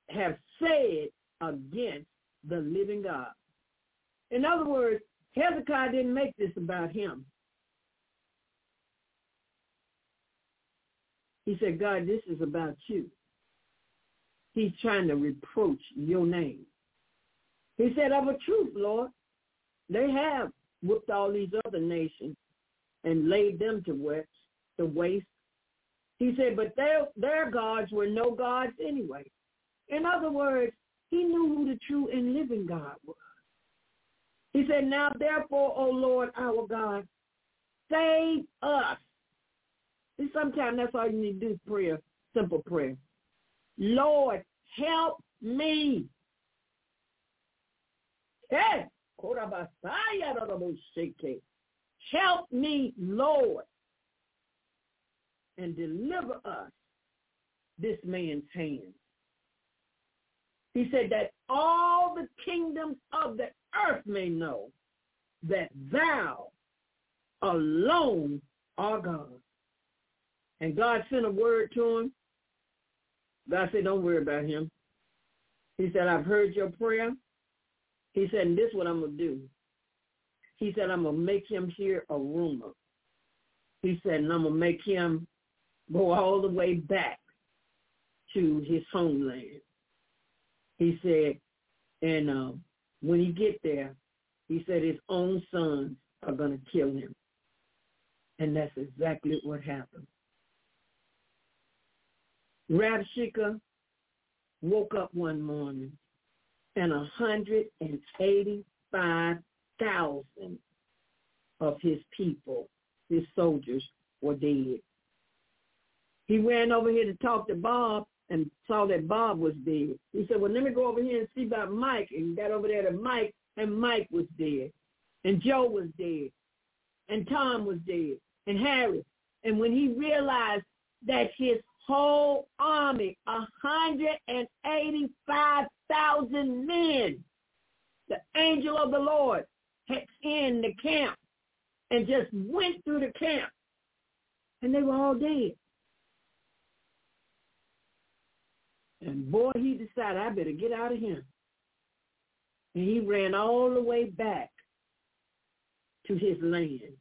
have said against the living God. In other words, Hezekiah didn't make this about him. He said, God, this is about you. He's trying to reproach your name. He said, of a truth, Lord, they have whipped all these other nations and laid them to waste. To waste. He said, but their, their gods were no gods anyway. In other words, he knew who the true and living God was. He said, now therefore, O Lord our God, save us and sometimes that's all you need to do is prayer, simple prayer. Lord, help me. Help me, Lord, and deliver us this man's hand. He said that all the kingdoms of the earth may know that thou alone art God. And God sent a word to him. God said, don't worry about him. He said, I've heard your prayer. He said, and this is what I'm going to do. He said, I'm going to make him hear a rumor. He said, and I'm going to make him go all the way back to his homeland. He said, and uh, when he get there, he said his own sons are going to kill him. And that's exactly what happened. Rabshakeh woke up one morning and 185,000 of his people, his soldiers, were dead. He ran over here to talk to Bob and saw that Bob was dead. He said, well, let me go over here and see about Mike. And he got over there to Mike, and Mike was dead. And Joe was dead. And Tom was dead. And Harry. And when he realized that his whole army, 185,000 men. The angel of the Lord had in the camp and just went through the camp. And they were all dead. And boy, he decided, I better get out of here. And he ran all the way back to his land.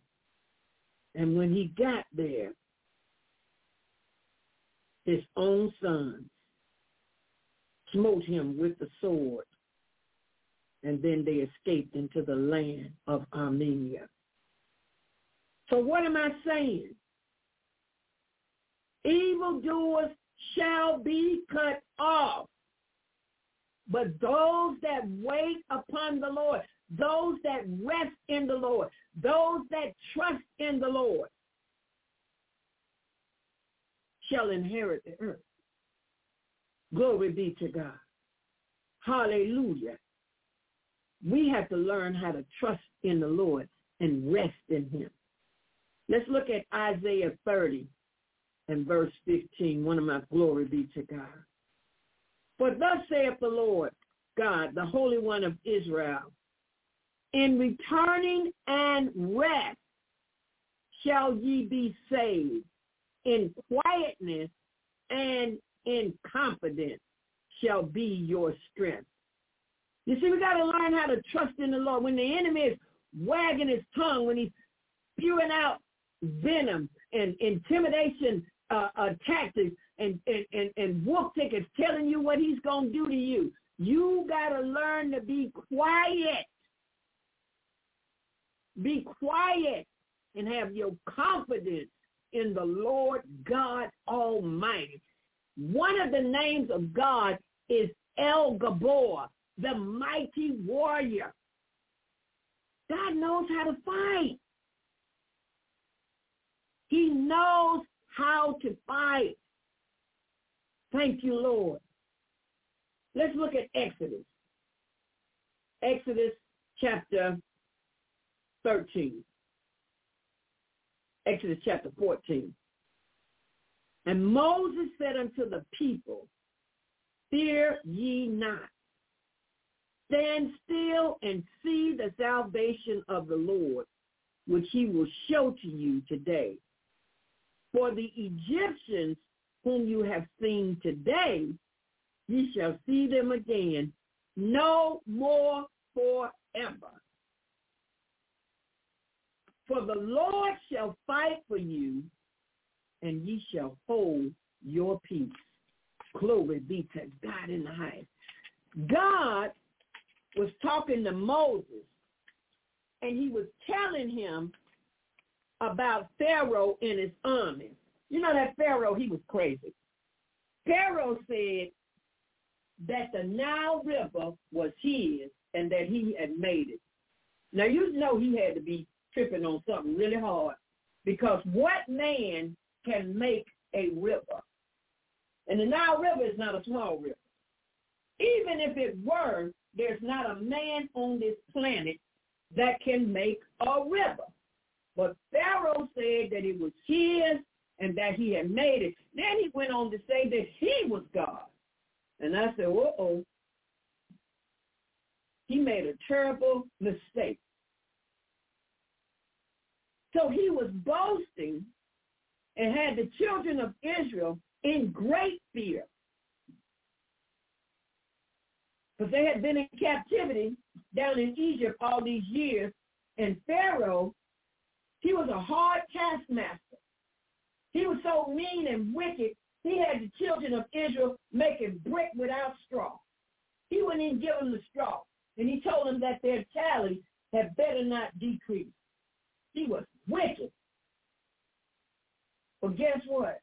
And when he got there, his own sons, smote him with the sword, and then they escaped into the land of Armenia. So what am I saying? Evildoers shall be cut off. But those that wait upon the Lord, those that rest in the Lord, those that trust in the Lord, shall inherit the earth. Glory be to God. Hallelujah. We have to learn how to trust in the Lord and rest in him. Let's look at Isaiah 30 and verse 15, one of my glory be to God. For thus saith the Lord God, the Holy One of Israel, In returning and rest shall ye be saved. In quietness and in confidence shall be your strength. You see, we got to learn how to trust in the Lord. When the enemy is wagging his tongue, when he's spewing out venom and intimidation uh, uh, tactics and, and, and, and wolf tickets telling you what he's going to do to you, you got to learn to be quiet. Be quiet and have your confidence in the Lord God Almighty. One of the names of God is El Gibbor, the mighty warrior. God knows how to fight. He knows how to fight. Thank you, Lord. Let's look at Exodus. Exodus chapter 13. Exodus chapter 14. And Moses said unto the people, Fear ye not. Stand still and see the salvation of the Lord, which he will show to you today. For the Egyptians whom you have seen today, ye shall see them again, no more forever. For the Lord shall fight for you, and ye shall hold your peace. Glory be to God in the highest. God was talking to Moses, and he was telling him about Pharaoh and his army. You know that Pharaoh, he was crazy. Pharaoh said that the Nile River was his and that he had made it. Now you know he had to be tripping on something really hard because what man can make a river? And the Nile River is not a small river. Even if it were, there's not a man on this planet that can make a river. But Pharaoh said that it was his and that he had made it. Then he went on to say that he was God. And I said, uh-oh. He made a terrible mistake. So he was boasting and had the children of Israel in great fear. Because they had been in captivity down in Egypt all these years. And Pharaoh, he was a hard taskmaster. He was so mean and wicked, he had the children of Israel making brick without straw. He wouldn't even give them the straw. And he told them that their tally had better not decrease. He was wicked. But guess what?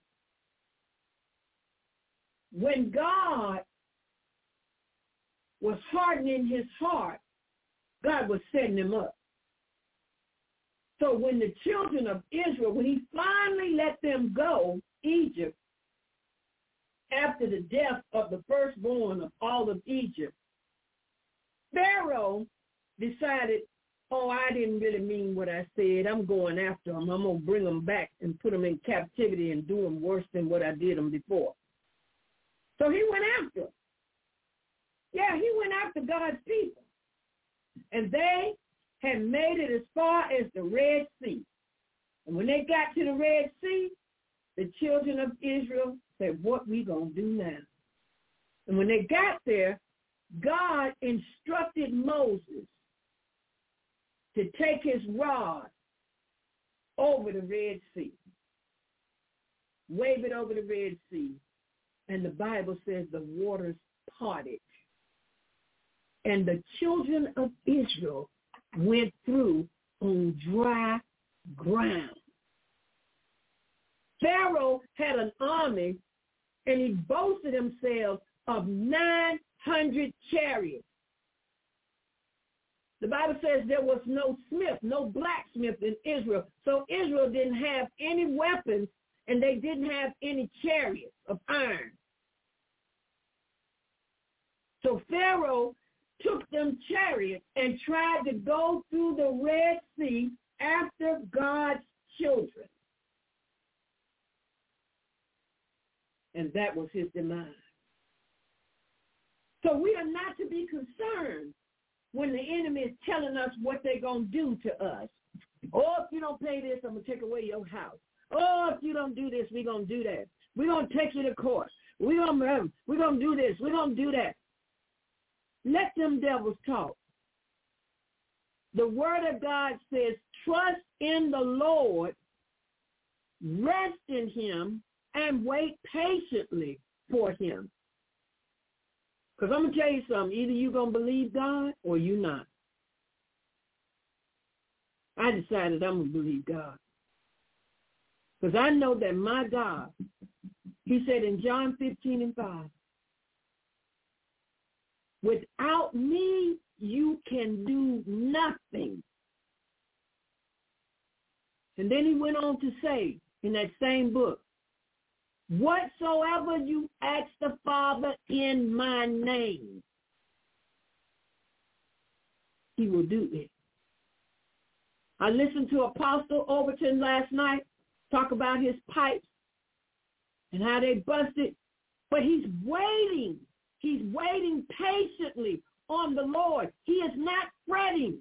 When God was hardening his heart, God was setting him up. So when the children of Israel, when he finally let them go, Egypt, after the death of the firstborn of all of Egypt, Pharaoh decided oh, I didn't really mean what I said. I'm going after them. I'm going to bring them back and put them in captivity and do them worse than what I did them before. So he went after them. Yeah, he went after God's people. And they had made it as far as the Red Sea. And when they got to the Red Sea, the children of Israel said, what we going to do now? And when they got there, God instructed Moses to take his rod over the Red Sea. Wave it over the Red Sea. And the Bible says the waters parted. And the children of Israel went through on dry ground. Pharaoh had an army and he boasted himself of 900 chariots. The Bible says there was no smith, no blacksmith in Israel. So Israel didn't have any weapons and they didn't have any chariots of iron. So Pharaoh took them chariots and tried to go through the Red Sea after God's children. And that was his demise. So we are not to be concerned when the enemy is telling us what they're going to do to us. Oh, if you don't pay this, I'm going to take away your house. Oh, if you don't do this, we're going to do that. We're going to take you to court. We're going to, we're going to do this. We're going to do that. Let them devils talk. The word of God says, trust in the Lord, rest in him, and wait patiently for him. Because I'm going to tell you something. Either you're going to believe God or you're not. I decided I'm going to believe God. Because I know that my God, he said in John 15 and 5, without me, you can do nothing. And then he went on to say in that same book, whatsoever you ask the Father in my name, he will do it. I listened to Apostle Overton last night talk about his pipes and how they busted, but he's waiting. He's waiting patiently on the Lord. He is not fretting.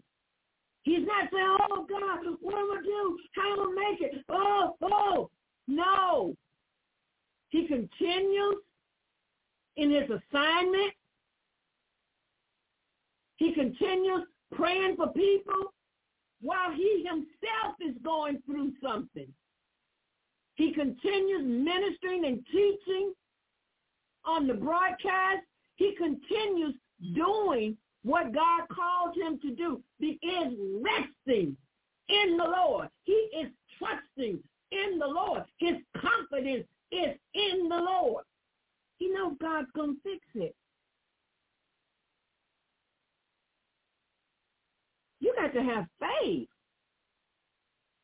He's not saying, oh, God, what am I going to do? How am I going to make it? Oh, oh. No. He continues in his assignment. He continues praying for people while he himself is going through something. He continues ministering and teaching on the broadcast. He continues doing what God called him to do. He is resting in the Lord. He is trusting in the Lord. His confidence is in the Lord. You know God's going to fix it. You got to have faith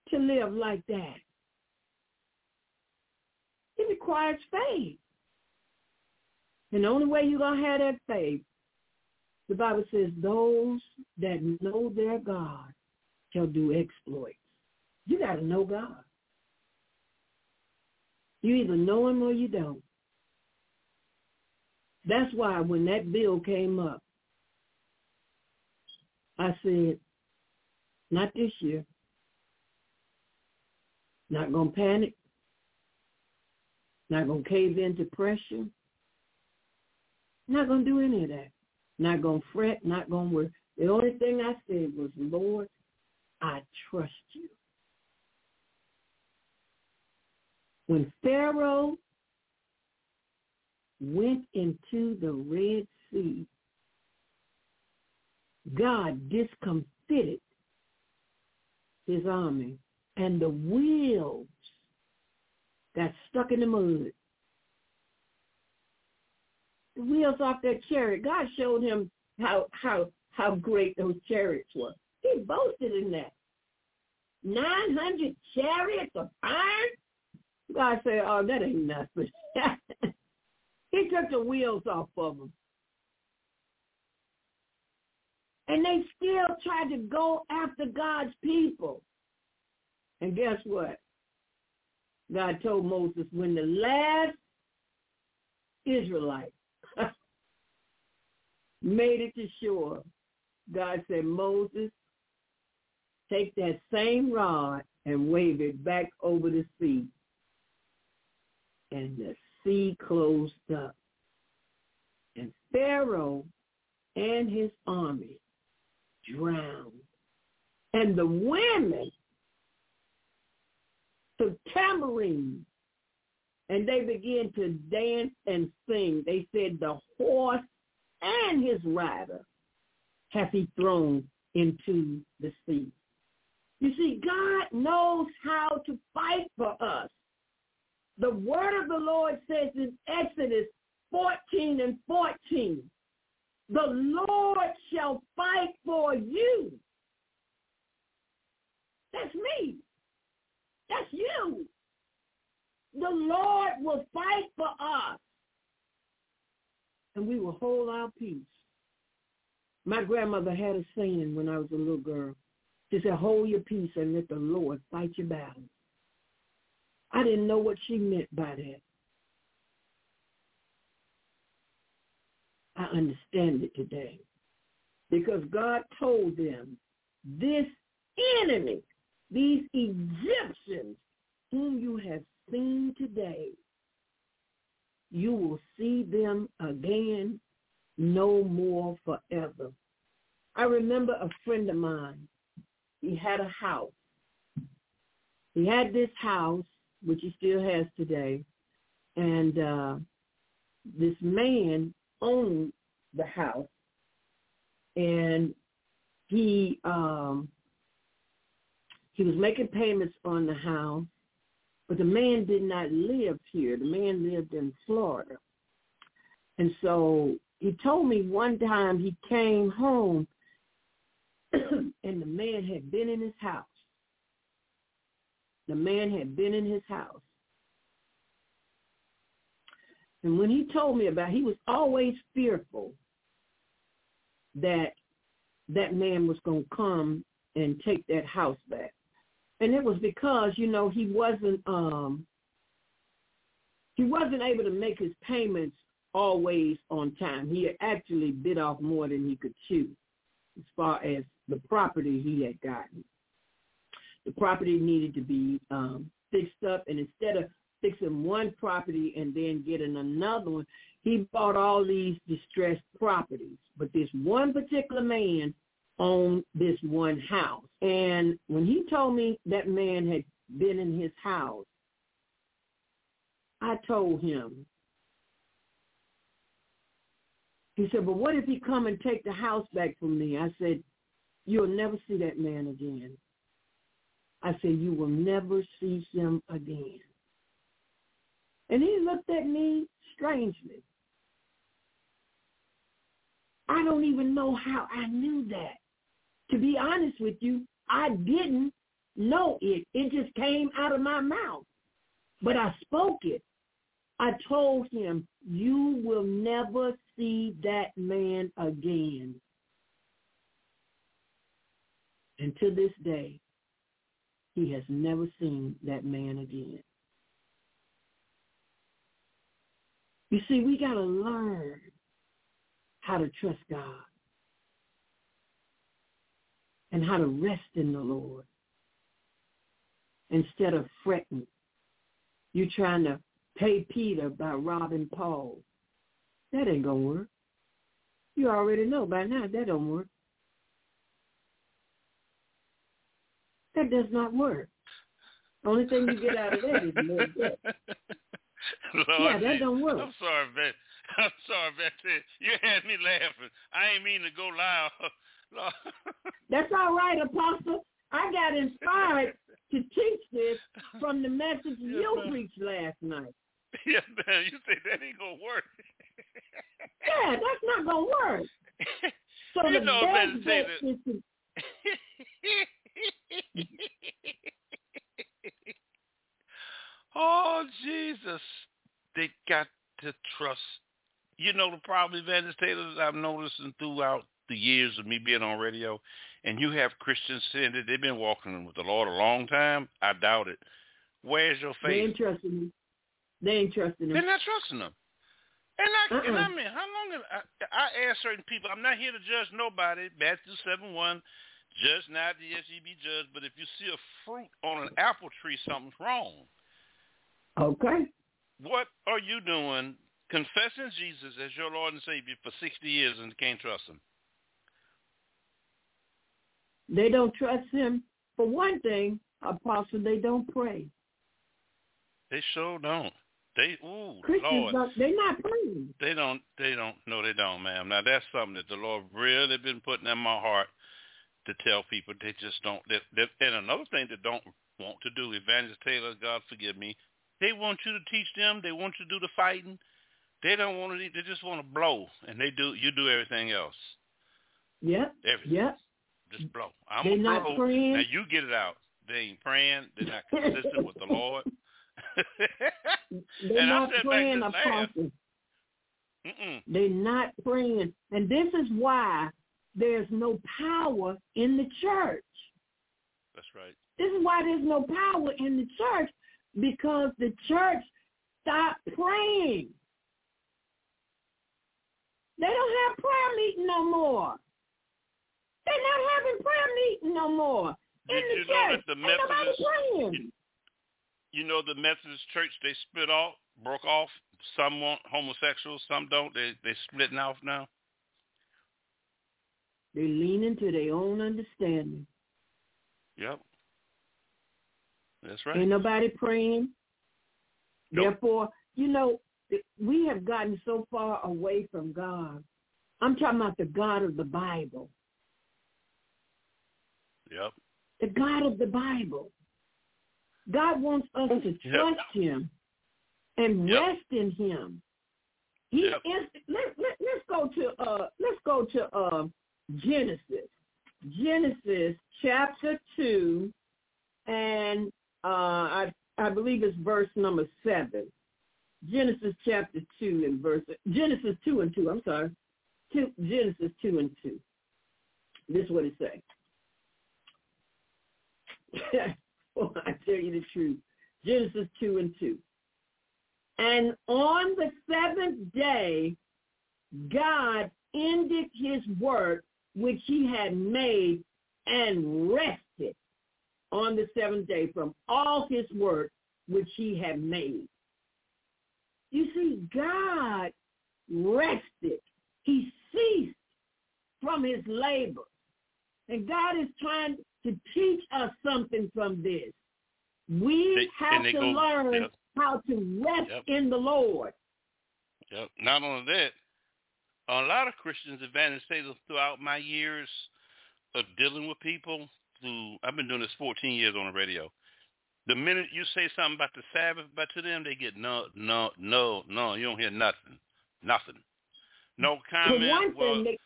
to live like that. It requires faith. And the only way you're going to have that faith, the Bible says, those that know their God shall do exploits. You got to know God. You either know him or you don't. That's why when that bill came up, I said, not this year. Not going to panic. Not going to cave into pressure. Not going to do any of that. Not going to fret. Not going to worry. The only thing I said was, Lord, I trust you. When Pharaoh went into the Red Sea, God discomfited his army, and the wheels got stuck in the mud. The wheels off that chariot. God showed him how how how great those chariots were. He boasted in that. Nine hundred chariots of iron. God said, "Oh, that ain't nothing." he took the wheels off of them. And they still tried to go after God's people. And guess what? God told Moses, when the last Israelite made it to shore, God said, Moses, take that same rod and wave it back over the sea. And the sea closed up. And Pharaoh and his army drowned. And the women took tambourines and they began to dance and sing. They said, the horse and his rider hath he thrown into the sea. You see, God knows how to fight for us. The word of the Lord says in Exodus 14 and 14, the Lord shall fight for you. That's me. That's you. The Lord will fight for us. And we will hold our peace. My grandmother had a saying when I was a little girl. She said, hold your peace and let the Lord fight your battles. I didn't know what she meant by that. I understand it today. because God told them, this enemy, these Egyptians whom you have seen today, you will see them again no more forever. I remember a friend of mine. He had a house. He had this house, which he still has today, and uh, this man owned the house, and he um, he was making payments on the house, but the man did not live here. The man lived in Florida. And so he told me one time he came home and the man had been in his house. The man had been in his house. And when he told me about it, he was always fearful that that man was going to come and take that house back and it was because you know he wasn't um he wasn't able to make his payments always on time. He had actually bit off more than he could chew as far as the property he had gotten. The property needed to be um, fixed up, and instead of fixing one property and then getting another one, he bought all these distressed properties. But this one particular man owned this one house. And when he told me that man had been in his house, I told him, he said, but what if he come and take the house back from me? I said, you'll never see that man again. I said, you will never see him again. And he looked at me strangely. I don't even know how I knew that to be honest with you, I didn't know it. It just came out of my mouth. But I spoke it. I told him, you will never see that man again. And to this day, he has never seen that man again. You see, we got to learn how to trust God and how to rest in the Lord instead of fretting. You trying to pay Peter by robbing Paul. That ain't going to work. You already know by now that don't work. That does not work. Only thing you get out of that is more debt. Lord, yeah, that don't work. I'm sorry, man. I'm sorry, man. You had me laughing. I ain't mean to go loud. That's all right, Apostle. I got inspired to teach this from the message yes, you man. preached last night. Yeah, man. You say that ain't gonna work. yeah, that's not gonna work. So you the know, best bet is to... oh Jesus, they got to trust. You know the problem, Evangelist Taylor, I'm noticing throughout the years of me being on radio, and you have Christians saying that they've been walking with the Lord a long time, I doubt it. Where's your faith? They ain't trusting him. They ain't trusting him. They're not trusting him. And I, uh-uh. and I mean, how long? Have, I, I ask certain people. I'm not here to judge nobody. Matthew seven one, judge not, yes ye be judged. But if you see a fruit on an apple tree, something's wrong. Okay. What are you doing, confessing Jesus as your Lord and Savior for sixty years and can't trust Him? They don't trust him. For one thing, Apostle, they don't pray. They sure don't. They ooh Christians Lord. they're not praying. They don't. They don't. No, they don't, ma'am. Now that's something that the Lord really been putting in my heart to tell people. They just don't. They, they, and another thing they don't want to do, Evangelist Taylor, God forgive me. They want you to teach them. They want you to do the fighting. They don't want to. They just want to blow, and they do. You do everything else. Yep. Everything. Yep. Just blow. I'm They're a not blow. praying. Now you get it out. They ain't praying. They're not consistent with the Lord. They're and not I praying, Apostle. They're not praying. And this is why there's no power in the church. That's right. This is why there's no power in the church because the church stopped praying. They don't have prayer meeting no more. They're not having prayer meeting no more. In the you church. the Ain't nobody praying. you, you know the Methodist church they split off, broke off. Some want homosexuals, some don't. They they splitting off now. They lean into their own understanding. Yep. That's right. Ain't nobody praying. Nope. Therefore, you know, we have gotten so far away from God. I'm talking about the God of the Bible. Yep. The God of the Bible. God wants us to Yep. trust him and Yep. rest in him. He Yep. is let, let, let's go to uh let's go to uh Genesis. Genesis chapter two and uh I I believe it's verse number seven. Genesis chapter two and verse Genesis two and two, I'm sorry. Two, Genesis two and two. This is what it says. well, I tell you the truth. Genesis 2 and 2. And on the seventh day, God ended his work which he had made and rested on the seventh day from all his work which he had made. You see, God rested. He ceased from his labor. And God is trying to teach us something from this. We They- have to go- learn yep. how to rest Yep. in the Lord. Yep. Not only that, a lot of Christians, Evangelist Taylor, throughout my years of dealing with people, through I've been doing this 14 years on the radio. The minute you say something about the Sabbath, but to them they get no, no, no, no. You don't hear nothing, nothing, no comment. one well, thing,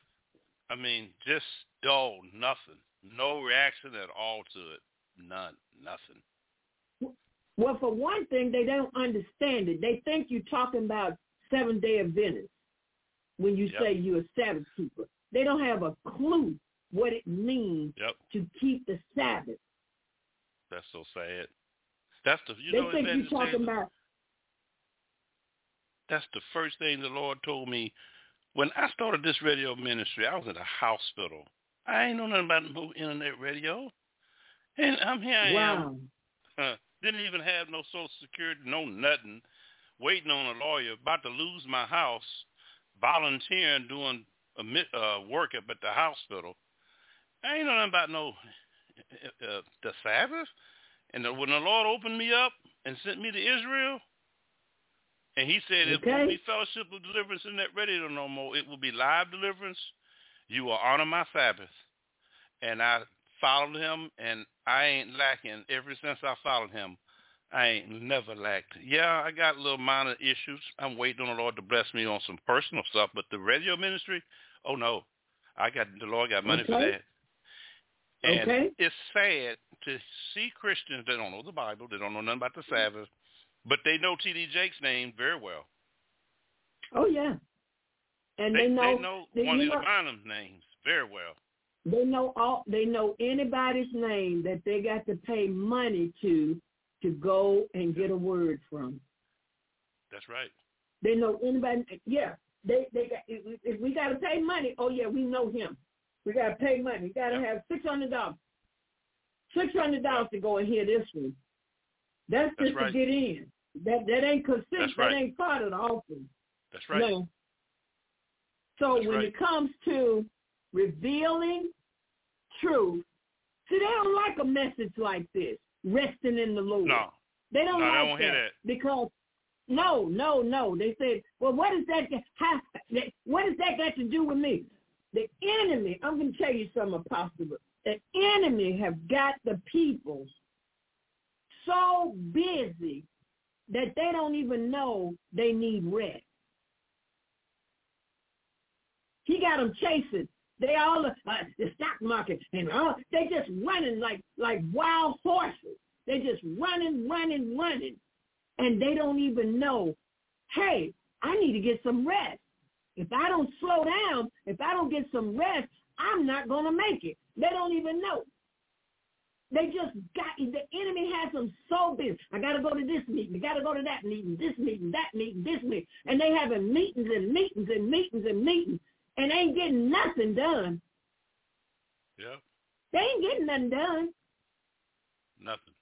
I mean, just dull, nothing, no reaction at all to it, none, nothing. well, for one thing, they don't understand it. They think you're talking about seven day Adventists when you Yep. say you're a Sabbath keeper. They don't have a clue what it means Yep, to keep the Sabbath. that's so sad. That's the you they know think you're talking about that's the first thing the Lord told me when I started this radio ministry. I was in a hospital. I ain't know nothing about no internet radio, and I'm here. I am. wow. Uh, didn't even have no Social Security, no nothing. Waiting on a lawyer, about to lose my house, volunteering doing uh, work up at the hospital. I ain't know nothing about no uh, uh, the Sabbath. And the, when the Lord opened me up and sent me to Israel, and He said it Okay. won't be fellowship of deliverance in that radio no more. It will be live deliverance. You will honor my Sabbath. And I followed Him, and I ain't lacking ever since I followed Him. I ain't never lacked. Yeah, I got little minor issues. I'm waiting on the Lord to bless me on some personal stuff, but the radio ministry, oh no, I got the Lord got money for Okay. that. And Okay. it's sad to see Christians that don't know the Bible, they don't know nothing about the Sabbath, but they know T.D. Jakes' name very well. Oh yeah. And They, they, know they know they, one of know, Bynum's names very well. they know all they know anybody's name that they got to pay money to to go and get a word from. That's right. They know anybody. Yeah, they they got. If, if we got to pay money, oh yeah, we know him. We got to pay money. We got to Yep. have six hundred dollars. Six hundred dollars to go and hear this one. That's That's just right. to get in. That that ain't consistent. That's That ain't part of the offering. That's right. No. So That's when right. it comes to revealing truth, see, they don't like a message like this, resting in the Lord. No, They don't No, like don't hear that. because no, no, no. They said, well, what does that have? What does that got to do with me? The enemy. I'm going to tell you something, Apostle. The enemy have got the people so busy that they don't even know they need rest. He got them chasing. They all uh, the stock market and all they just running like like wild horses. They just running, running, running, and they don't even know. Hey, I need to get some rest. If I don't slow down, if I don't get some rest, I'm not gonna make it. They don't even know. They just got the enemy has them so busy. I got to go to this meeting. I got to go to that meeting. This meeting, that meeting, this meeting, and they having meetings and meetings and meetings and meetings, and ain't getting nothing done. Yeah. They ain't getting nothing done. Nothing.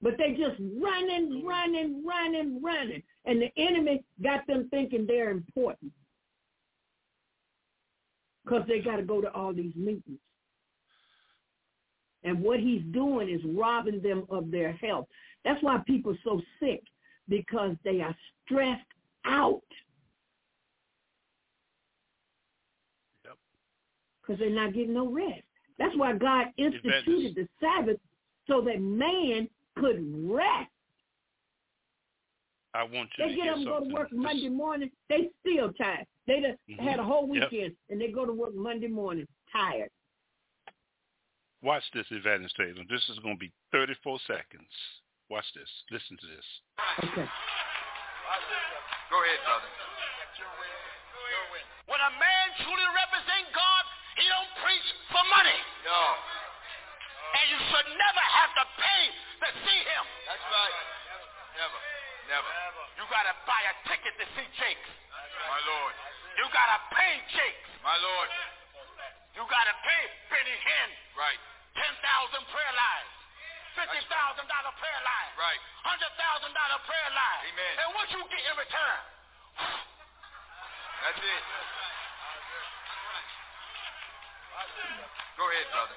But they just running, mm-hmm. running, running, running. And the enemy got them thinking they're important. Because they got to go to all these meetings. And what he's doing is robbing them of their health. That's why people are so sick, because they are stressed out. Because they're not getting no rest. That's why God instituted the Sabbath so that man could rest. I want you They to get up and go to work This- Monday morning, they still tired. They done Mhm. had a whole Yep. weekend and they go to work Monday morning tired. Watch this, Evangelist Taylor. This is going to be 34 seconds. Watch this. Listen to this. Okay. Go ahead, brother. No. And you should never have to pay to see him. That's right. Never. Never. You gotta buy a ticket to see Jakes. My Lord. You gotta pay Jakes. My Lord. You gotta pay Benny Hinn. Right. Ten thousand prayer lines. Fifty thousand dollar prayer line. Right. Hundred thousand dollar prayer line. Amen. And what you get in return? That's it. Go ahead, brother.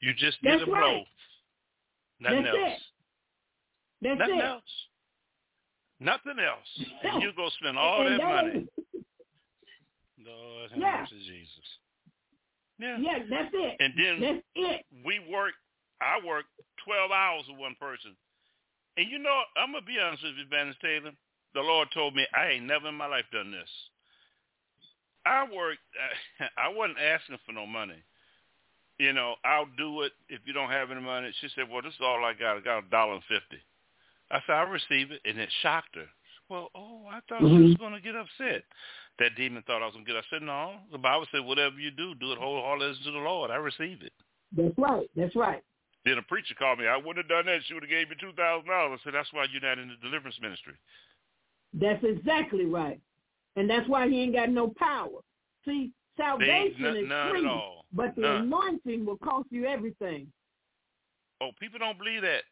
You just That's did a blow. right. Nothing That's else. it. That's Nothing it. else. Nothing else. And you go spend all And that money. ain't- Lord have Yeah. mercy, Jesus. Yeah. Yeah, that's it. And then That's it. we work. I work twelve hours with one person, and you know I'm gonna be honest with you, Evangelist Taylor. The Lord told me I ain't never in my life done this. I worked. I wasn't asking for no money. You know, I'll do it if you don't have any money. She said, "Well, this is all I got. I got a dollar and fifty. I said, "I receive it," and it shocked her. Well, oh, I thought she was Mhm. going to get upset. That demon thought I was going to get upset. No, the Bible said, "Whatever you do, do it wholeheartedly to the Lord." I receive it. That's right. That's right. Then a preacher called me. I wouldn't have done that. She would have gave me two thousand dollars. I said, "That's why you're not in the deliverance ministry." That's exactly right. And that's why he ain't got no power. See, salvation none- is free, but the None. anointing will cost you everything. Oh, people don't believe that.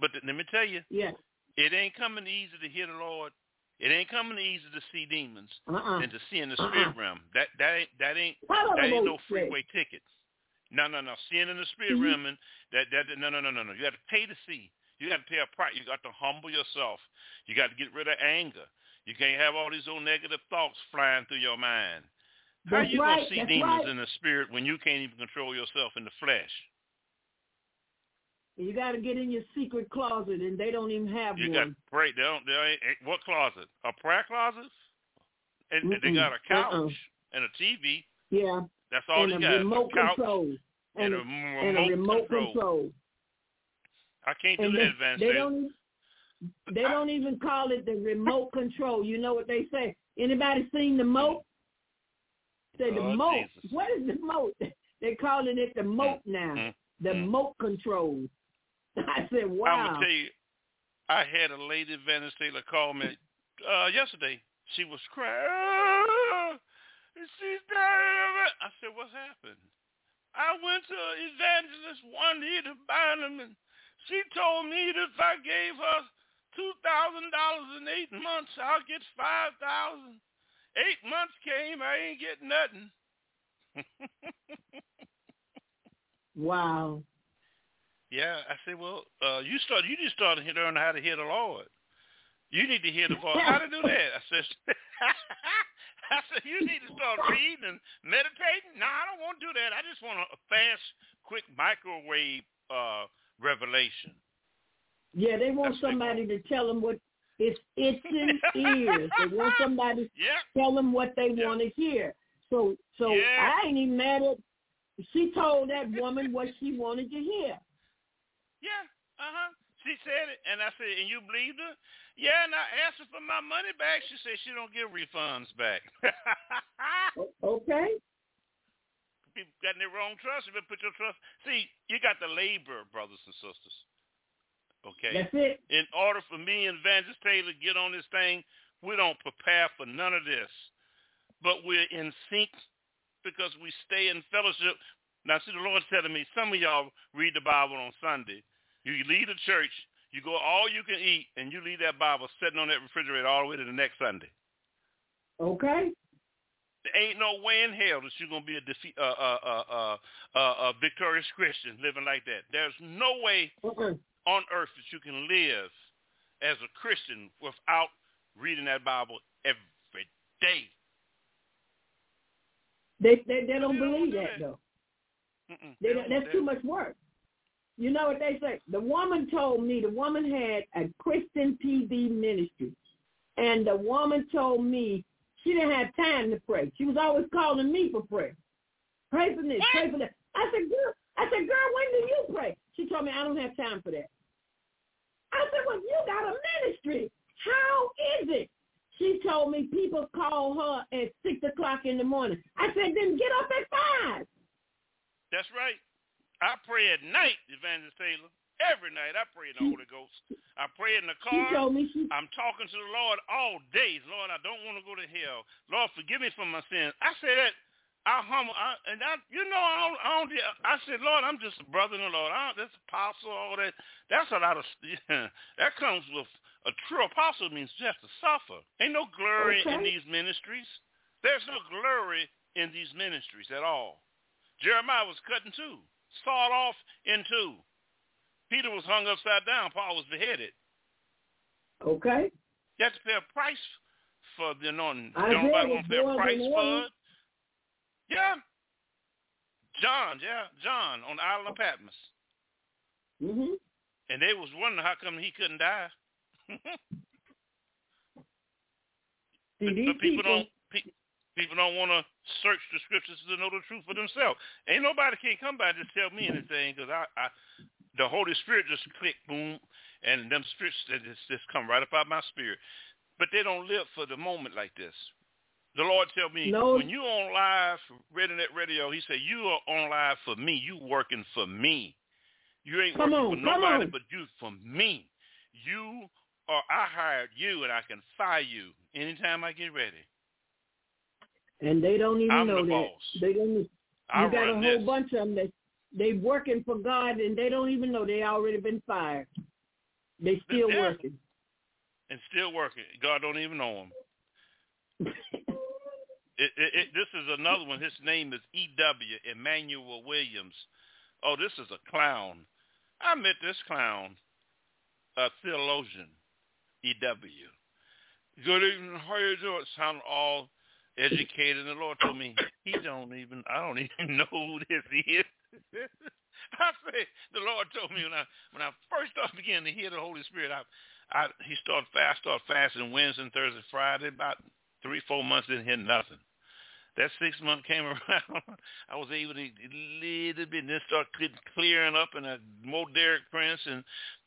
But th- let me tell you, Yes. it ain't coming easy to hear the Lord. It ain't coming easy to see demons Uh-uh. and to see in the Uh-uh. spirit realm. That that ain't that ain't that ain't no say? freeway ticket. No, no, no. Seeing in the spirit Mhm. realm and that that no no no no no. You got to pay to see. You got to pay a price. You got to humble yourself. You got to get rid of anger. You can't have all these old negative thoughts flying through your mind. How That's you right. gonna see That's demons right. in the spirit when you can't even control yourself in the flesh? You got to get in your secret closet, and they don't even have You got one. pray. They don't. They ain't, what closet? A prayer closet? And they got a uh-uh. couch Uh-uh. and a TV. Yeah, That's all and you a got. remote a couch control. and, And, a, a, m- and a remote control. control. I can't do And that, they, Advanced they don't they don't even call it the remote control. You know what they say? Anybody seen the moat? Say the Oh, moat. Jesus. What is the moat? They're calling it the moat now. mm, the mm. moat control. I said, I'm wow. gonna tell you, I had a lady, Taylor, call me uh, yesterday. She was crying. "Ah, She's dying. I said, what's happened? I went to Evangelist to Bynum, and she told me that if I gave her two thousand dollars in eight months, I'll get five thousand. Eight months came, I ain't getting nothing. wow. Yeah, I said, well, uh, you start. You just started to learn how to hear the Lord. You need to hear the voice. How to do that? I said, I said, you need to start reading and meditating. No, I don't want to do that. I just want a fast, quick microwave uh, revelation. Yeah, they want That's somebody to tell them what it's itching ears. They want somebody to tell them what they Yeah. want to hear. So, so Yeah. I ain't even mad at. She told that woman what she wanted to hear. yeah, uh huh. She said it, and I said, and you believed her? Yeah, and I asked her for my money back. She said she don't give refunds back. Okay. people got in their wrong trust. You better put your trust. See, you got the labor, brothers and sisters. Okay. That's it. In order for me and Evangelist Taylor to get on this thing, we don't prepare for none of this. but we're in sync because we stay in fellowship. Now, see, the Lord's telling me, some of y'all read the Bible on Sunday. You leave the church, you go all you can eat, and you leave that Bible sitting on that refrigerator all the way to the next Sunday. Okay. There ain't no way in hell that you're gonna be a defeat, uh, uh, uh, uh, uh, uh, victorious Christian living like that. There's no way Uh-uh. On earth that you can live as a Christian without reading that Bible every day. They they, they don't They don't believe do that though. They, don't- don't that's too much work. You know what they say? The woman told me the woman had a Christian TV ministry, and the woman told me she didn't have time to pray. She was always calling me for prayer. Pray for this, pray for that. I said, girl, I said, girl, when do you pray? She told me I don't have time for that. I said, well, you got a ministry. How is it? She told me people call her at six o'clock in the morning. I said, then get up at five. That's right. I pray at night, Evangelist Taylor. Every night I pray in the Holy Ghost. I pray in the car. She told me she I'm talking to the Lord all days. Lord, I don't want to go to hell. Lord, forgive me for my sins. I say that. I humble, I, and I, you know, I don't, I don't. I said, Lord, I'm just a brother in the Lord. I don't, this apostle, all that. That's a lot of. that comes with a true apostle means you have to suffer. Ain't no glory in these ministries. There's no glory in these ministries at all. Jeremiah was cut in two, sawed off in two. Peter was hung upside down. Paul was beheaded. okay. You have to pay a price for the anointing. Isaiah Don't nobody want to pay a price for it. Yeah. John, yeah, John on the island of Patmos. Mhm. And they was wondering how come he couldn't die. See, these but people, people, don't pe- people don't want to search the scriptures to know the truth for themselves. Ain't nobody can come by and just tell me anything because I, I, the Holy Spirit just click boom, and them spirits that just, just come right up out my spirit. But they don't live for the moment like this. The Lord tell me No. when you on live Rednet Radio, He said you are on live for me. You working for me. You ain't Come working on, for nobody on. but you for me. You are I hired you and I can fire you anytime I get ready. and they don't even I'm know the that. boss. They don't. You I got a whole this. bunch of them that they working for God and they don't even know they already been fired. They still working. and still working. God don't even know him. It, it, it, this is another one. His name is E.W. Emmanuel Williams. Oh, this is a clown. I met this clown, a theologian, E.W. Good evening. How you doing? Sound all educated. The Lord told me he don't even. I don't even know who this is. I say the Lord told me when I when I first started beginning to hear the Holy Spirit. I, I he started fast, started fasting Wednesday, Thursday, Friday. About three, four months didn't hear nothing. That six month came around, I was able to a little bit, and then start clearing up, and I more Derek Prince, and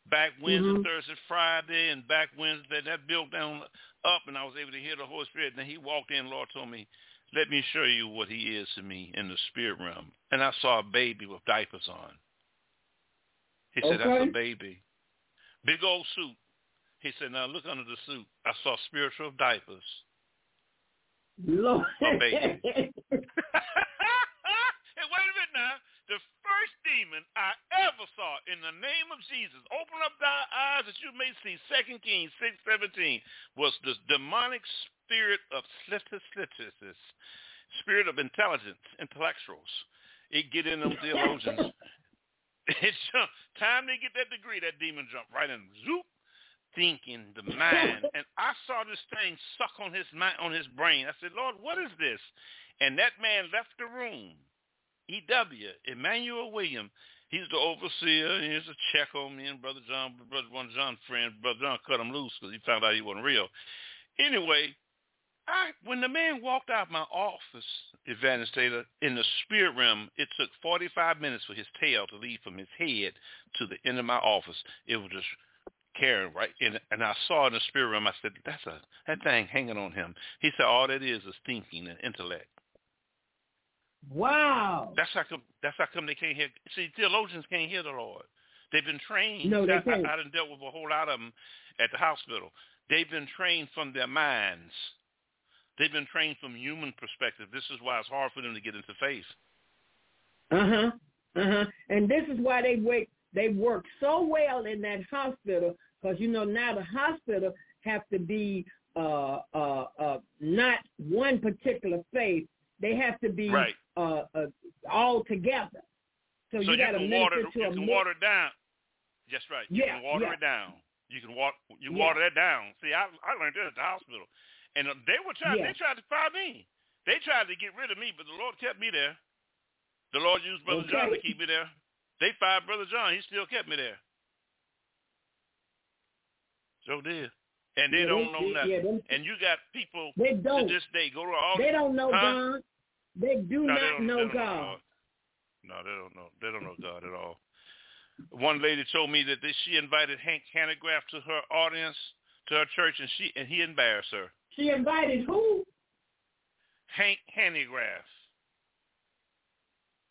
back Wednesday, Mhm. Thursday, Friday, and back Wednesday. That built down up, and I was able to hear the Holy Spirit. And then he walked in. Lord told me, "Let me show you what He is to me in the spirit realm." And I saw a baby with diapers on. He said, "That's a baby, big old suit." He said, "Now look under the suit. I saw spiritual diapers." Lord. A baby. hey, wait a minute now. The first demon I ever saw in the name of Jesus, open up thy eyes that you may see, 2 Kings 6.17, was the demonic spirit of slittisis, spirit of intelligence, intellectuals. It get in them theologians. It's time they get that degree, that demon jump right in, zoop, thinking the mind. and I saw this thing suck on his mind, on his brain. I said, Lord, what is this? And that man left the room. E.W. Emmanuel William. He's the overseer. And He's a check on me and Brother John, Brother one John friend. Brother John cut him loose because he found out he wasn't real. Anyway, I when the man walked out of my office, Evangelist Taylor, in the spirit realm, it took 45 minutes for his tail to leave from his head to the end of my office. It was just carrying right in, and I saw in the spirit realm. I said, "That's a that thing hanging on him." He said, "All that is is thinking and intellect." wow. That's how come. That's how come they can't hear. See, theologians can't hear the Lord. They've been trained. No, they I, can't. I, I done dealt with a whole lot of them at the hospital. They've been trained from their minds. They've been trained from human perspective. This is why it's hard for them to get into faith. Uh huh. Uh huh. And this is why they wait. They work so well in that hospital because you know now the hospital have to be uh, uh, uh, not one particular faith. They have to be right. uh, uh, all together. So, So you got to water, to you a can mix- water it down. That's right. You Yeah, can water yeah. it down. You can water you Yeah. water that down. See, I I learned that at the hospital, and uh, they were trying. Yeah. They tried to fire me. They tried to get rid of me, but the Lord kept me there. The Lord used Brother John to keep me there. They fired Brother John. He still kept me there. So did. And they Yeah, don't know they- nothing. yeah, them- and you got people They to don't. this day go to all They don't know Huh? God. They do no, not don't, know they don't God. No, they don't know. They don't know God at all. One lady told me that they, she invited Hank Hanegraaff to her audience, to her church, and she and he embarrassed her. She invited who? Hank Hanegraaff,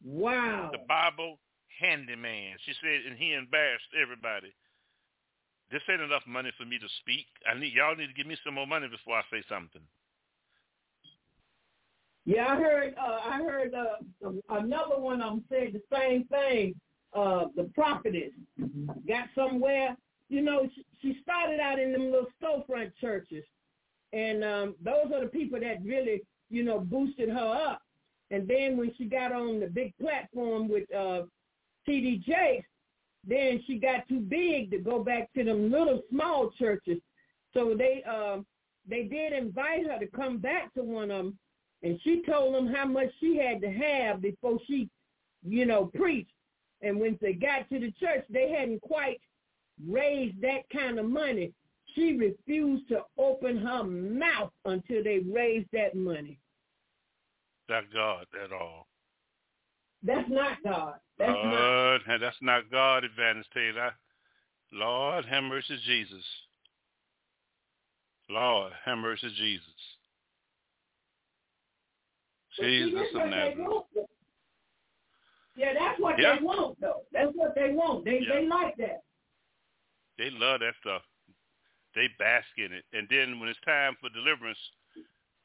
Wow. the Bible Answer Man. She said, and he embarrassed everybody. This ain't enough money for me to speak. I need y'all need to give me some more money before I say something. Yeah, I heard. Uh, I heard uh, another one of them said the same thing. Uh, the prophetess got somewhere. You know, she, she started out in them little storefront churches, and um, those are the people that really, you know, boosted her up. And then when she got on the big platform with uh, T.D. Jakes, then she got too big to go back to them little small churches. So they uh, they did invite her to come back to one of them, and she told them how much she had to have before she, you know, preached. And when they got to the church, they hadn't quite raised that kind of money. She refused to open her mouth until they raised that money. Not God at all. That's not God. That's not. Lord, and that's not God, Evangelist Taylor. Lord, have mercy, Jesus. Lord, have mercy, Jesus. Jesus of Nazareth. Yeah, that's what Yeah. they want, though. That's what they want. They Yeah. they like that. They love that stuff. They bask in it. And then when it's time for deliverance,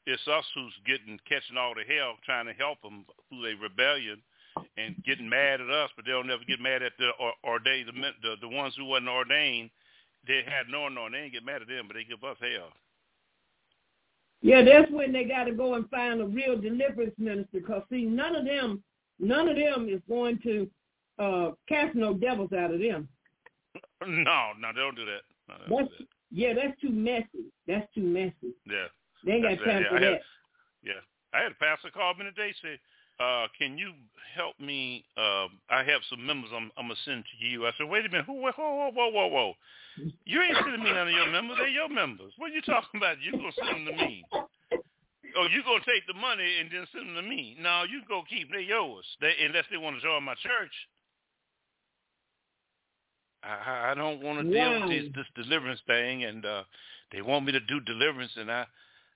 it's us who's getting catching all the hell trying to help them through their rebellion and getting mad at us, but they'll never get mad at the or, ordained the, the the ones who wasn't ordained. They had no no, they ain't get mad at them, but they give us hell. Yeah, that's when they got to go and find a real deliverance minister. Cause see, none of them, none of them is going to uh cast no devils out of them. No, no, they don't do that. No, they don't That's do that. yeah, that's too messy. That's too messy. Yeah. They ain't got time right. for Yeah, I that. had- Yeah. I had a pastor call me today say, uh, can you help me? Uh, I have some members I'm, I'm going to send to you. I said, wait a minute. Who, whoa, whoa, whoa, whoa, whoa. You ain't sending me none of your members. They're your members. What are you talking about? You going to send them to me. Oh, you going to take the money and then send them to me. No, you go keep. They're yours. They, unless they want to join my church. I, I- I don't want to deal with this, this deliverance thing, and uh, they want me to do deliverance, and I,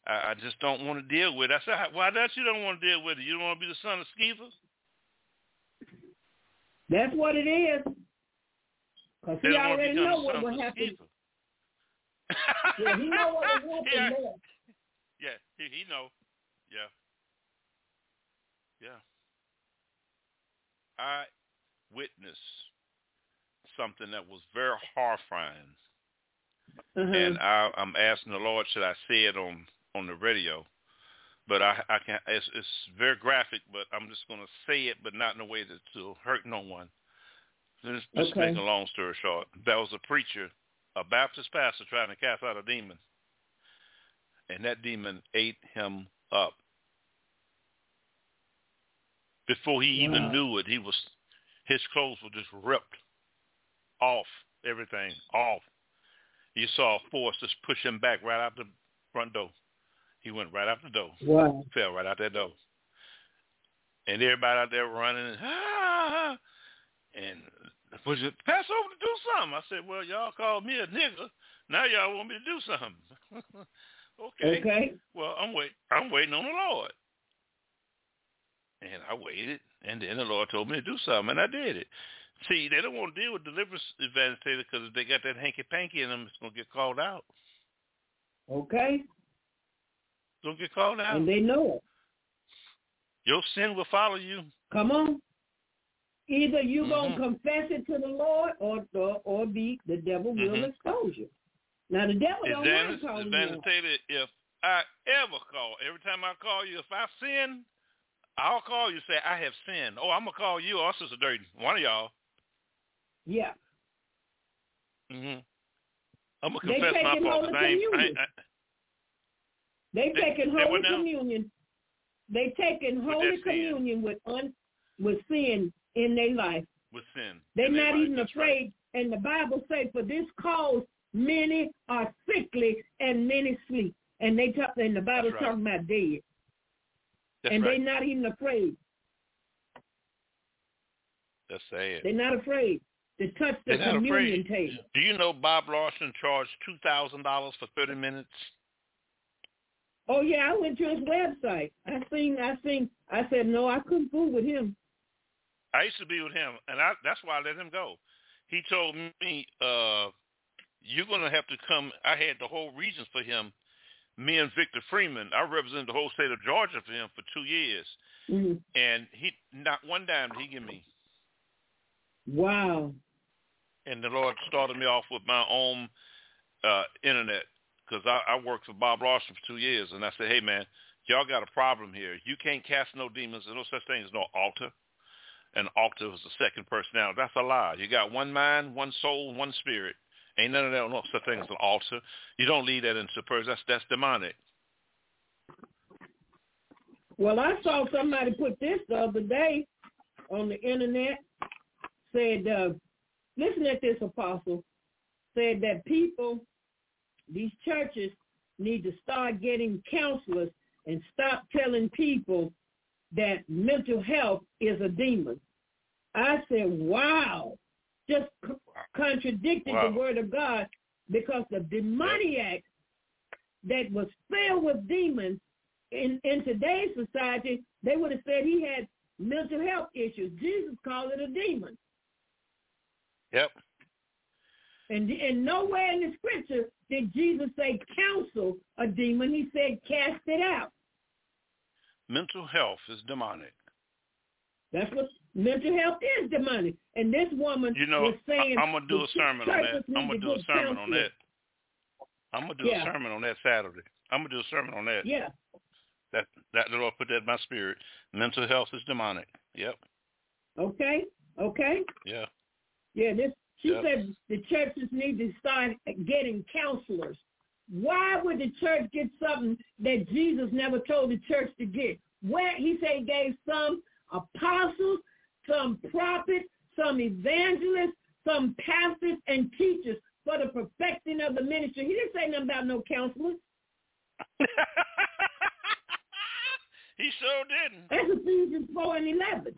I, I just don't want to deal with it. I said, why that you don't want to deal with it? You don't want to be the son of Sceva? That's what it is. Cause he don't want to already know what will happen. Yeah, he know what will happen yeah, yeah, he, he know. Yeah, yeah. I witnessed something that was very horrifying. Uh-huh. and I, I'm asking the Lord, should I say it on on the radio? But I, I can. It's, it's very graphic, but I'm just going to say it, but not in a way that to hurt no one. Just, just Okay. make a long story short, there was a preacher, a Baptist pastor, trying to cast out a demon, and that demon ate him up. Before he even knew it, he was his clothes were just ripped off, everything off. You saw a force just push him back right out the front door. He went right out the door, wow. fell right out that door. And everybody out there running, and, ah, and it pass over to do something? I said, well, y'all called me a nigger. Now y'all want me to do something. okay. Okay. Well, I'm wait. I'm waiting on the Lord. And I waited, and then the Lord told me to do something, and I did it. See, they don't want to deal with deliverance advantage because if they got that hanky panky in them, it's gonna get called out. Okay. Don't get called out. And they know it. Your sin will follow you. Come on. Either you Mhm. gonna confess it to the Lord, or or, or be the devil will Mhm. expose you. Now the devil don't Evangelist, calling Evangelist you. If I ever call, every time I call you, if I sin, I'll call you say I have sinned. Oh, I'm gonna call you or Sister Dirty, one of y'all. Yeah. hmm I'm gonna confess my fault. Holy 'cause I ain't, I ain't, I, They They- taking they Holy? Communion. They taking Holy. Communion with un, with sin in their life. with sin. They're not life. even That's right. afraid. And the Bible says, for this cause, many are sickly and many sleep. And they talk, and the Bible's That's right. talking about dead. That's and right. they're not even afraid. That's sad. They're not afraid to touch the communion afraid. table. Do you know Bob Larson charged two thousand dollars for thirty minutes? Oh yeah, I went to his website. I seen, I seen. I said no, I couldn't fool with him. I used to be with him, and I, that's why I let him go. He told me, uh, "You're gonna have to come." I had the whole region for him. Me and Victor Freeman. I represented the whole state of Georgia for him for two years, Mhm. and he not one dime did he give me. Wow. And the Lord started me off with my own uh, internet because I, I worked for Bob Larson for two years, and I said, "Hey man, y'all got a problem here. You can't cast no demons. There's no such thing as no alter." An alter is the second personality. That's a lie. You got one mind, one soul, one spirit. Ain't none of that. No such thing as an alter. You don't lead that into person. That's that's demonic. Well, I saw somebody put this the other day on the internet. Said, uh, listen at this apostle. Said that people, these churches, need to start getting counselors and stop telling people that mental health is a demon. I said, wow, just c- contradicted Wow. the word of God because the demoniac that was filled with demons in, in today's society, they would have said he had mental health issues. Jesus called it a demon. Yep. And, and nowhere in the scripture did Jesus say counsel a demon. He said cast it out. Mental health is demonic. That's what mental health is demonic. And this woman You know, was saying I, am gonna do a sermon on that. I'm gonna do a sermon on that. I'm gonna do Yeah. a sermon on that Saturday. I'm gonna do a sermon on that. Yeah. That that the Lord put that in my spirit. Mental health is demonic. Yep. Okay. Okay. Yeah. Yeah. This she Yep. said the churches need to start getting counselors. Why would the church get something that Jesus never told the church to get? Where he said he gave some apostles, some prophets, some evangelists, some pastors and teachers for the perfecting of the ministry. He didn't say nothing about no counselors. he sure didn't. That's Ephesians 4 and 11.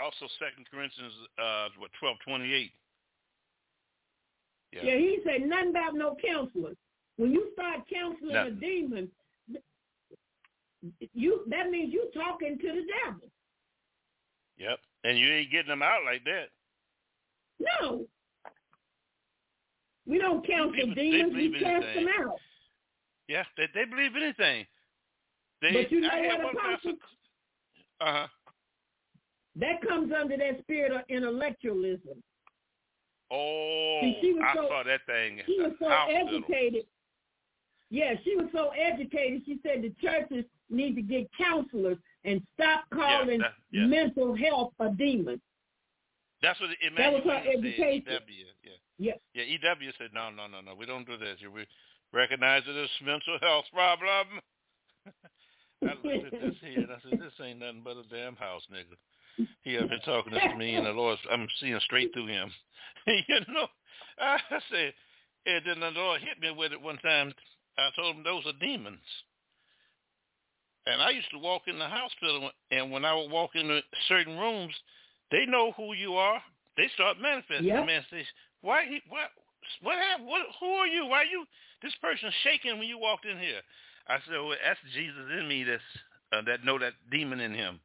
Also, Second Corinthians, uh, what twelve twenty eight. Yeah. Yeah, he said nothing about no counselors. When you start counseling a demon, you that means you talking to the devil. Yep. And you ain't getting them out like that. No. We don't counsel People- demons, we cast anything. them out. Yeah. They they believe anything. They, But you know I what. Apostle? Uh huh. That comes under that spirit of intellectualism. Oh, I so- saw that thing. She was so Hospital. educated. Yeah, she was so educated. She said the churches need to get counselors and stop calling that- yeah. mental health a demon. That's what That was her said. education. EW, yeah. Yeah. Yeah, EW said, no, no, no, no, we don't do this. We recognize it as mental health problem. I looked at this here and I said, this ain't nothing but a damn house, nigga. He up here talking to me and the Lord, I'm seeing straight through him. you know, I said, and then the Lord hit me with it one time. I told him those are demons. And I used to walk in the hospital, and when I would walk into certain rooms, they know who you are. They start manifesting. Yep. Man says, "Why? He, what? What happened? What? Who are you? Why you? This person shaking when you walked in here." I said, "Well, that's Jesus in me. That's uh, that know that demon in him."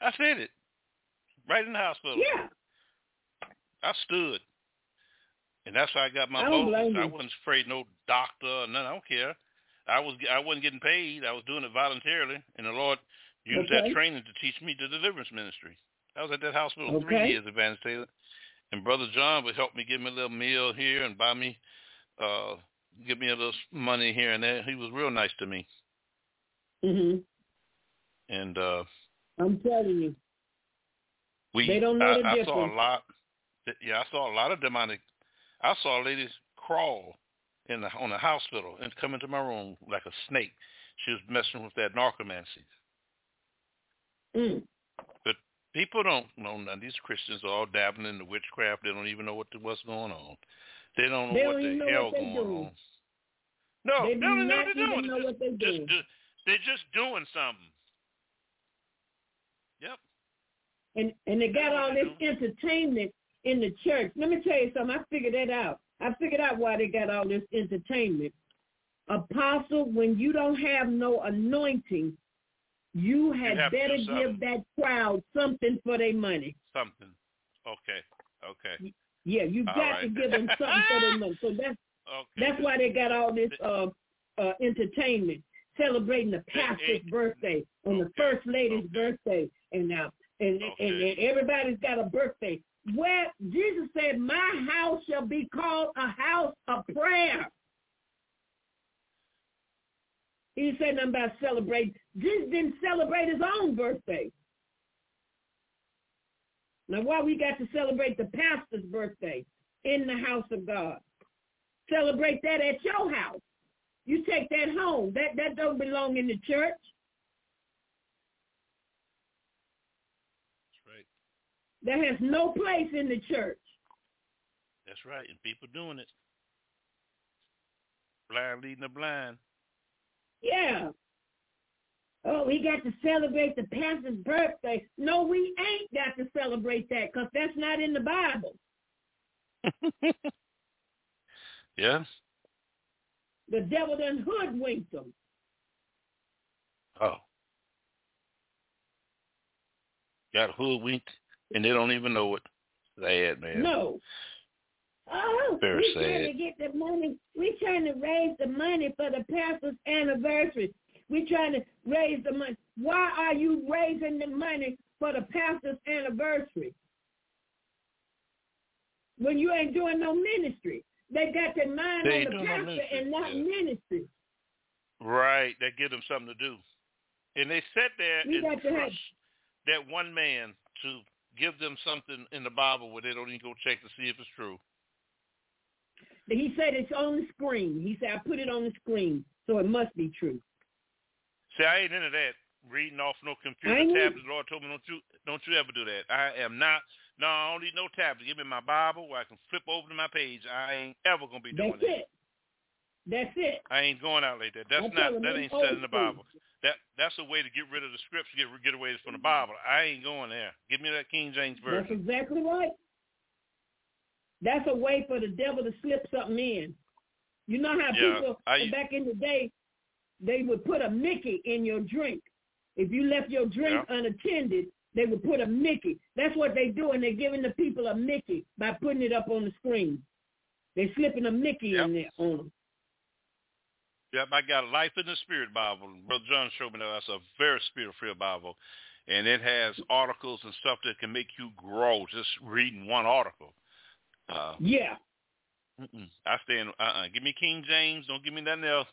I said it right in the hospital. Yeah. I stood, and that's how I got my I blame I wasn't afraid no doctor or none. I don't care. I was I wasn't getting paid. I was doing it voluntarily, and the Lord used Okay. that training to teach me the deliverance ministry. I was at that hospital Okay. three years, Evangelist Taylor, and Brother John would help me give me a little meal here and buy me, uh, give me a little money here and there. He was real nice to me, Mhm. and uh, I'm telling you. we They don't know I, the I saw difference. a lot. Yeah, I saw a lot of demonic. I saw a ladies crawl in the on the hospital and come into my room like a snake. She was messing with that necromancy. Mm. But People don't know none. These Christians are all dabbling in the witchcraft. They don't even know what the, what's going on. They don't know They what don't the hell what going doing. on. No, They they do don't know what they're doing. know They're what they're just, just, they're just doing something. Yep. And and they got all this entertainment in the church. Let me tell you something. I figured that out. I figured out why they got all this entertainment. Apostle, when you don't have no anointing, you had to better give that crowd something for their money. Something. Okay. Okay. Yeah, you got right. to give them something for their money. So that's Okay. that's why they got all this uh, uh, entertainment, celebrating the pastor's birthday and the first lady's okay. birthday, and now and, and Okay. and everybody's got a birthday. Where Jesus said, "My house shall be called a house of prayer." He say nothing about celebrate. Jesus didn't celebrate his own birthday. Now, why we got to celebrate the pastor's birthday in the house of God? Celebrate that at your house. You take that home. That that don't belong in the church. That's right. That has no place in the church. That's right. And people doing it. Blind leading the blind. Yeah. Oh, we got to celebrate the pastor's birthday. No, we ain't got to celebrate that because that's not in the Bible. yeah. The devil done hoodwinked them. Oh. Got hoodwinked and they don't even know it. Sad, man. No. Oh, Very we trying to get the money. We trying to raise the money for the pastor's anniversary. We trying to raise the money. Why are you raising the money for the pastor's anniversary? When you ain't doing no ministry. They got their mind They on the doing no pastor and not yeah. ministry. Right. That give them something to do. And they sat there We and got to have- trust that one man to give them something in the Bible where they don't even go check to see if it's true. He said it's on the screen. He said, I put it on the screen, so it must be true. See, I ain't into that reading off no computer tablets. Lord told me don't you don't you ever do that. I am not. No, I don't need no tablet. Give me my Bible where I can flip over to my page. I ain't ever gonna be doing That's that. it. That's it. I ain't going out like that. That's I'm not that ain't said in the. Bible. That that's a way to get rid of the scripture, get get away from the Bible. I ain't going there. Give me that King James version. That's exactly right. That's a way for the devil to slip something in. You know how Yeah, people I- back in the day, they would put a Mickey in your drink. If you left your drink unattended, they would put a Mickey. That's what they do, and they're giving the people a Mickey by putting it up on the screen. They're slipping a Mickey Yep. in there on them. Yep, I got a Life in the Spirit Bible. Brother John showed me that. That's a very spirit-filled Bible, and it has articles and stuff that can make you grow just reading one article. Uh, Yeah, mm-mm. I stand. Uh-uh. Give me King James. Don't give me nothing else.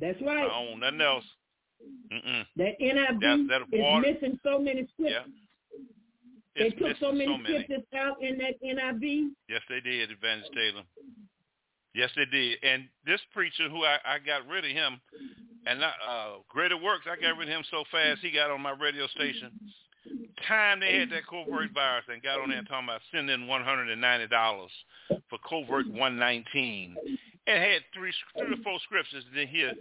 that's I right. don't want nothing else. Mm-mm. That NIV That- that is water- missing so many scriptures. Yeah. They It's took so many so many. scriptures out in that NIV. Yes, they did, Evangelist Taylor. Yes, they did. And this preacher, who I, I got rid of him, and I, uh, Greater Works, I got rid of him so fast he got on my radio station. Time they had that COVID virus and got on there and talking about sending one hundred and ninety dollars for COVID one nineteen. It had three, three or four scriptures. And then here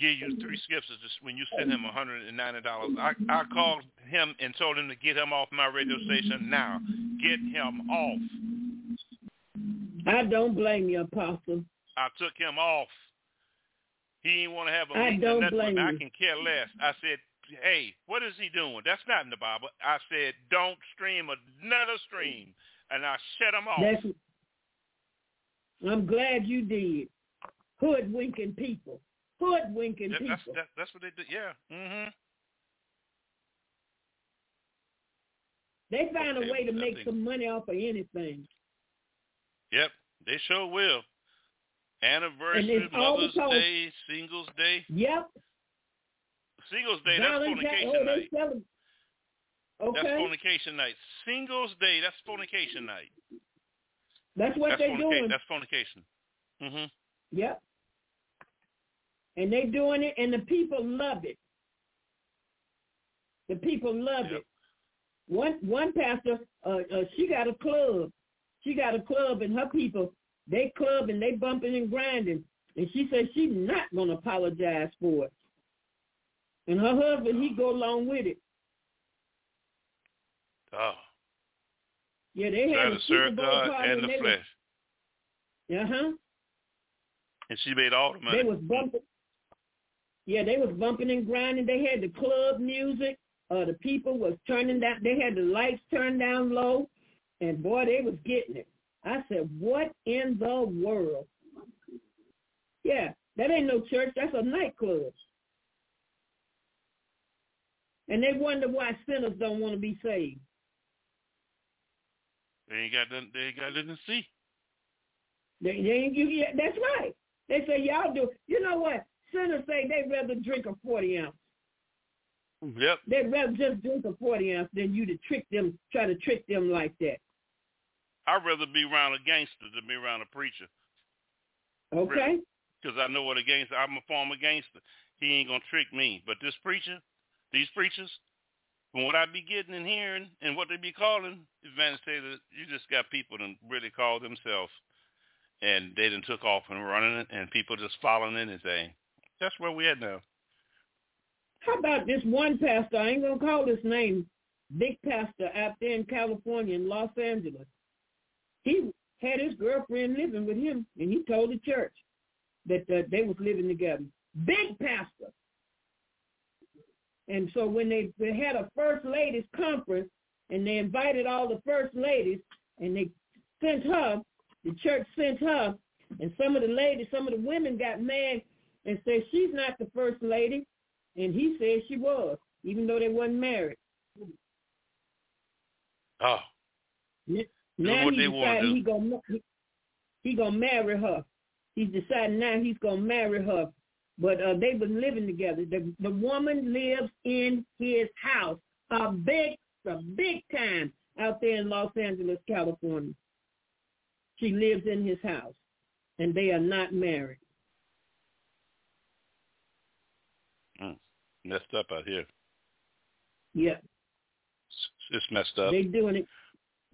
give you three scriptures just when you send him one hundred and ninety dollars. I I called him and told him to get him off my radio station now. Get him off. I don't blame you, Apostle. I took him off. He didn't want to have a I meeting don't or blame me. I can care less. I said, hey, what is he doing? That's not in the Bible. I said, don't stream another stream. And I shut him off. That's. I'm glad you did. Hoodwinking people. hoodwinking Yeah, people. that's that, that's what they do. Yeah. Mhm. they find a way to make some money off of anything. Yep. They sure will. Anniversary, Mother's Day, Singles Day. Yep. Singles Day, that's fornication oh, night. 'em. That's Okay, fornication night. Singles Day, that's fornication night. that's what that's they're doing. That's fornication. Mhm. Yep. And they're doing it, and the people love it. The people love Yep. it. One one pastor, uh, uh, she got a club. She got a club, and her people, they club and they bumping and grinding. And she says she's not gonna apologize for it. And her husband, he go along with it. Oh. Yeah, they had to serve God and the flesh. Was, uh-huh. And she made all the money. They was bumping. Yeah, they was bumping and grinding. They had the club music. Uh, the people was turning down. They had the lights turned down low, and boy, they was getting it. I said, "What in the world?" Yeah, that ain't no church. That's a nightclub. And they wonder why sinners don't want to be saved. They ain't got nothing. They ain't got nothing to see. They, they, you, yeah, that's right. They say y'all do. You know what? Sinners say they'd rather drink a forty ounce. Mm, yep. They'd rather just drink a 40 ounce than you to trick them, try to trick them like that. I'd rather be around a gangster than be around a preacher. Okay? Because I know what a gangster. I'm a former gangster. He ain't gonna trick me. But this preacher, these preachers, from what I be getting and hearing and what they be calling, Evangelist Taylor, you just got people that really call themselves, and they done took off and running it, and people just following anything. That's where we at now. How about this one pastor? I ain't gonna call his name. Big pastor out there in California, in Los Angeles. He had his girlfriend living with him, and he told the church that uh, they was living together. Big pastor. And so when they, they had a first ladies conference, and they invited all the first ladies, and they sent her, the church sent her, and some of the ladies, some of the women got mad and said she's not the first lady. And he said she was, even though they wasn't married. Oh, Now what he they wanna do. he gonna he, gonna marry her. He's deciding now he's gonna marry her. But uh, they been living together. The the woman lives in his house, a big, a big time out there in Los Angeles, California. She lives in his house, and they are not married. messed up out here. Yeah, It's- It's messed up. they doing it.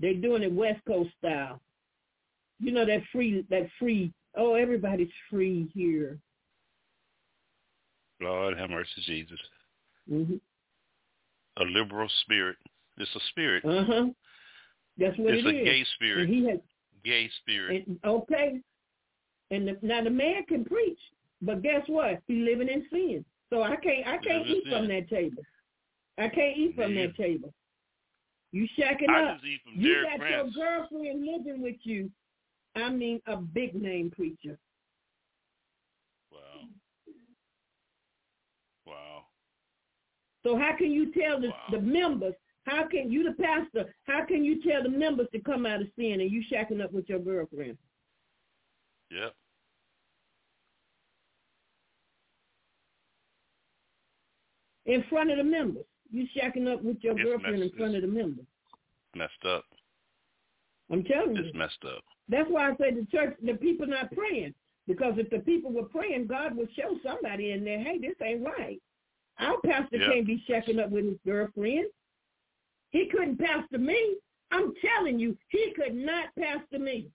They doing it West Coast style. You know that free, that free. Oh, everybody's free here. Lord have mercy, Jesus. hmm A liberal spirit. It's a spirit. Uh huh. That's what it's it a gay spirit. And he has Gay spirit. and, okay. And the, now the man can preach, but guess what? He's living in sin. So I can't I can't eat from that table. I can't eat from Me that table. You shacking I up. just eat from You got Prince. your girlfriend living with you. I mean, a big name preacher. Wow. Wow. So how can you tell the, Wow. the members? How can you, the pastor? How can you tell the members to come out of sin and you shacking up with your girlfriend? Yep. in front of the members. You shacking up with your It's girlfriend in front of the members. Messed up. I'm telling you. It's you. messed up. That's why I say the church, the people not praying. Because if the people were praying, God would show somebody in there, hey, this ain't right. Our pastor Yeah. can't be shacking up with his girlfriend. He couldn't pastor me. I'm telling you, he could not pastor me.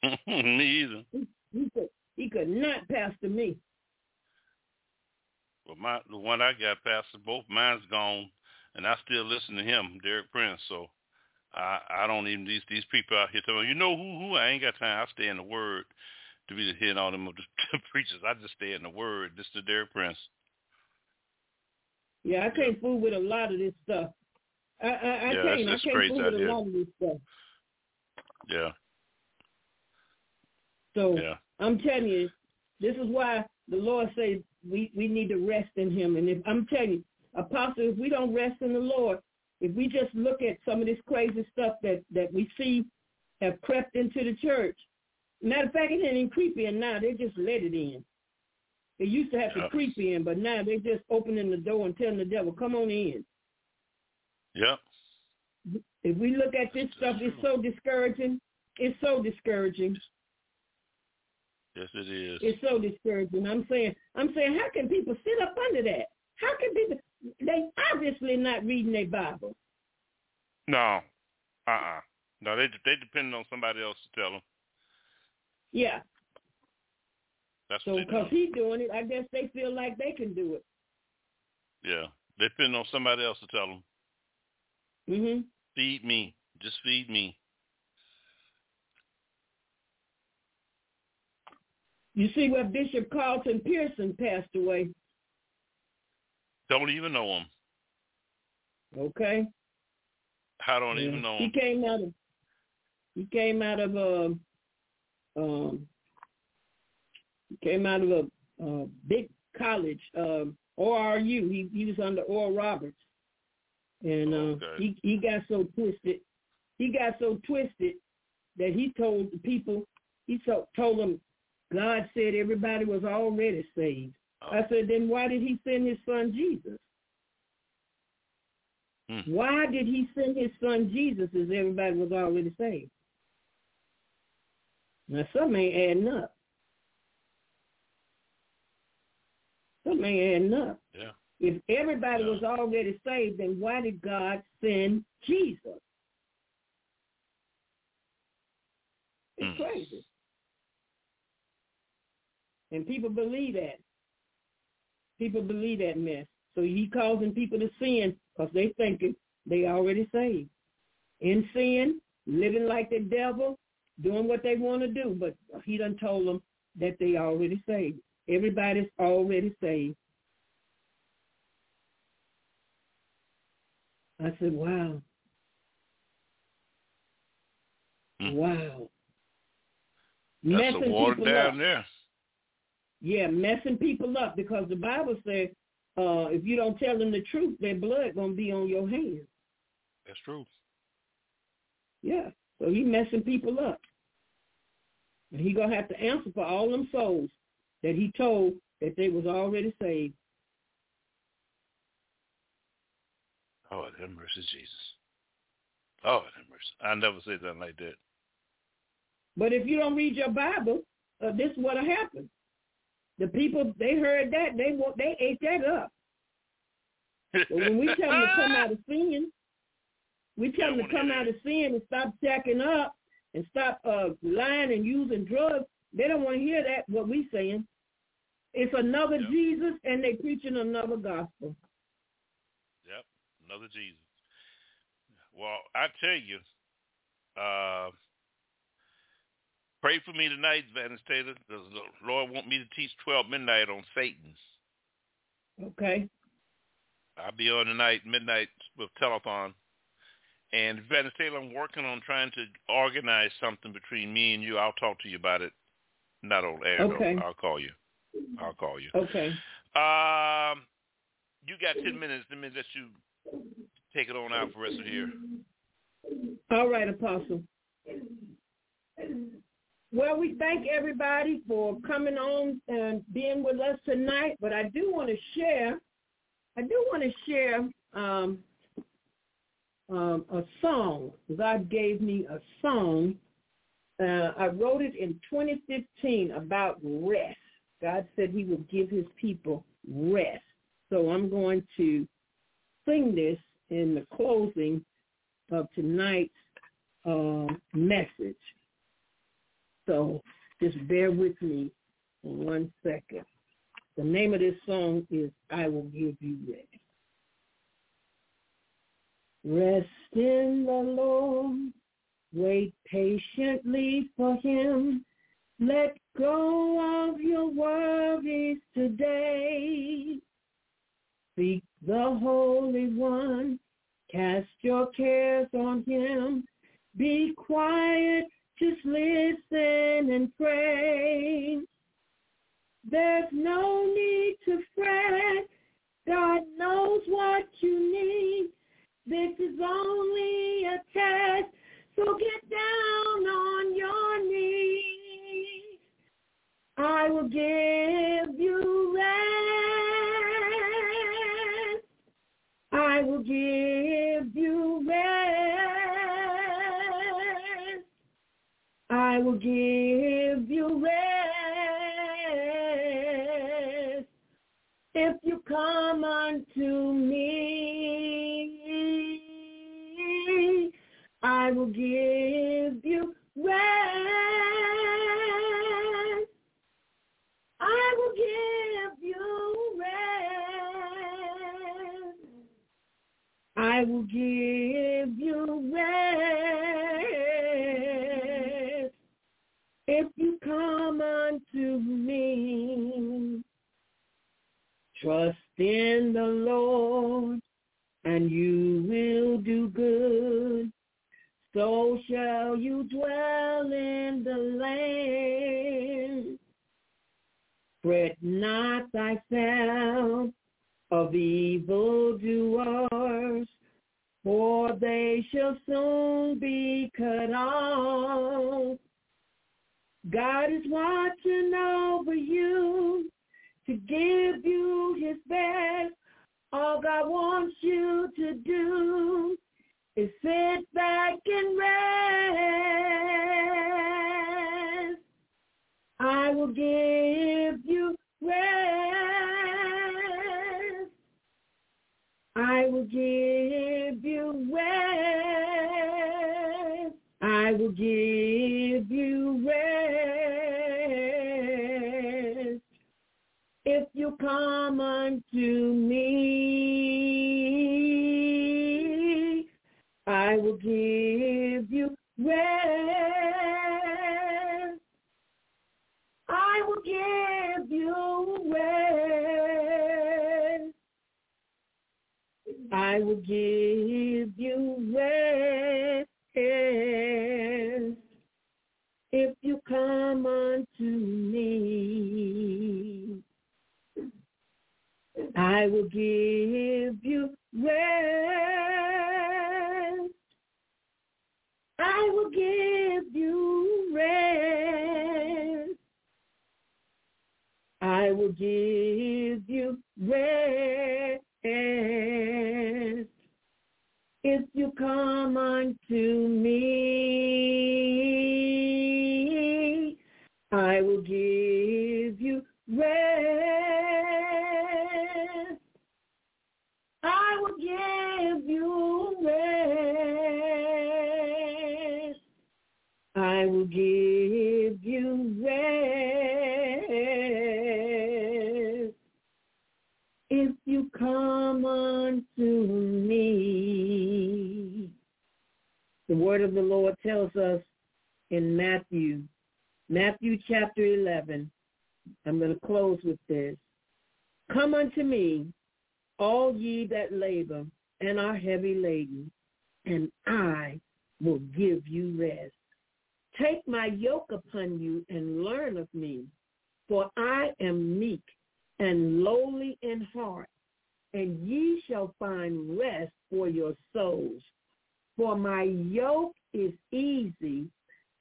Me either. He, he could he could not pastor me. But my the one I got pastor, both mine's gone, and I still listen to him, Derek Prince. So I I don't even these these people out here telling you know who who I ain't got time. I stay in the word to be the head all them of the preachers. I just stay in the word. This is Derek Prince. Yeah, I can't fool with a lot of this stuff. I I, I Yeah, can't. it's- I can't fool with a lot of this stuff. Yeah, So yeah. I'm telling you, this is why the Lord says we, we need to rest in him. And if I'm telling you, Apostle, if we don't rest in the Lord, if we just look at some of this crazy stuff that, that we see have crept into the church, matter of fact, it ain't even creep in now. They just let it in. They used to have yeah. to creep in, but now they're just opening the door and telling the devil, come on in. Yep. If we look at this stuff, it's so discouraging. It's so discouraging. Yes, it is. It's so discouraging. I'm saying, I'm saying, how can people sit up under that? How can people? They obviously not reading their Bible. No, uh, uh-uh. uh no, they they depend on somebody else to tell them. Yeah. That's so because he's doing it, I guess they feel like they can do it. Yeah, they depend on somebody else to tell them. Mhm. Feed me, just feed me. You see where Bishop Carlton Pearson passed away. Don't even know him. Okay. I don't yeah. even know him. He came out of he came out of a um he came out of a, a big college, um, ORU. He he was under Oral Roberts, and uh, okay. he he got so twisted. He got so twisted that he told the people. He so, told them God said everybody was already saved. Oh. I said, then why did he send his son Jesus? Hmm. Why did he send his son Jesus if everybody was already saved? Now, some ain't adding up. Some ain't adding up. Yeah. If everybody yeah. was already saved, then why did God send Jesus? It's hmm. crazy. And people believe that. People believe that mess. So he causing people to sin because they thinking they already saved. In sin, living like the devil, doing what they want to do. But he done told them that they already saved. Everybody's already saved. I said, wow. Hmm. Wow. That's Messing the water down up. there. Yeah, messing people up because the Bible says uh, if you don't tell them the truth, their blood gonna be on your hands. That's true. Yeah, so he messing people up, and he gonna have to answer for all them souls that he told that they was already saved. Oh, have mercy, Jesus. Oh, have mercy. I never said nothing like that. But if you don't read your Bible, uh, this is what'll happen. The people they heard that they want they ate that up. But when we tell them to come out of sin, we tell them to come out of sin and stop checking up and stop uh, lying and using drugs. They don't want to hear that what we saying. It's another yep. Jesus, and they preaching another gospel. Yep, another Jesus. Well, I tell you, uh, Pray for me tonight, Vanessa Taylor. Does the Lord want me to teach 12 midnight on Satan. Okay. I'll be on tonight, midnight with telethon. And Vanessa Taylor, I'm working on trying to organize something between me and you. I'll talk to you about it. Not on air, okay. I'll call you. I'll call you. Okay. Um, you got 10 minutes. Let me let you take it on out for the rest of here. All right, Apostle. Well, we thank everybody for coming on and being with us tonight. But I do want to share, I do want to share um, um, a song. God gave me a song. Uh, I wrote it in 2015 about rest. God said he would give his people rest. So I'm going to sing this in the closing of tonight's uh, message. So just bear with me one second. The name of this song is I Will Give You Rest. Rest in the Lord, wait patiently for him. Let go of your worries today. Seek the Holy One, cast your cares on him. Be quiet just listen and pray. There's no need to fret. God knows what you need. This is only a test. So get down on your knees. I will give you rest. I will give I will give you rest. If you come unto me, I will give you rest. I will give you rest. I will give you rest. Come unto me, trust in the Lord and you will do good so shall you dwell in the land. Fret not thyself of evil doers, for they shall soon be cut off. God is watching over you to give you his best. All God wants you to do is sit back and rest. I will give you rest. I will give you rest. I will give you rest. You come unto me, I will give you rest. I will give you rest. I will give you rest. If you come unto me, I will give you rest. I will give you rest. I will give you rest. If you come unto me, word of the Lord tells us in Matthew, Matthew chapter 11. I'm going to close with this. Come unto me, all ye that labor and are heavy laden, and I will give you rest. Take my yoke upon you and learn of me, for I am meek and lowly in heart, and ye shall find rest for your souls. For my yoke is easy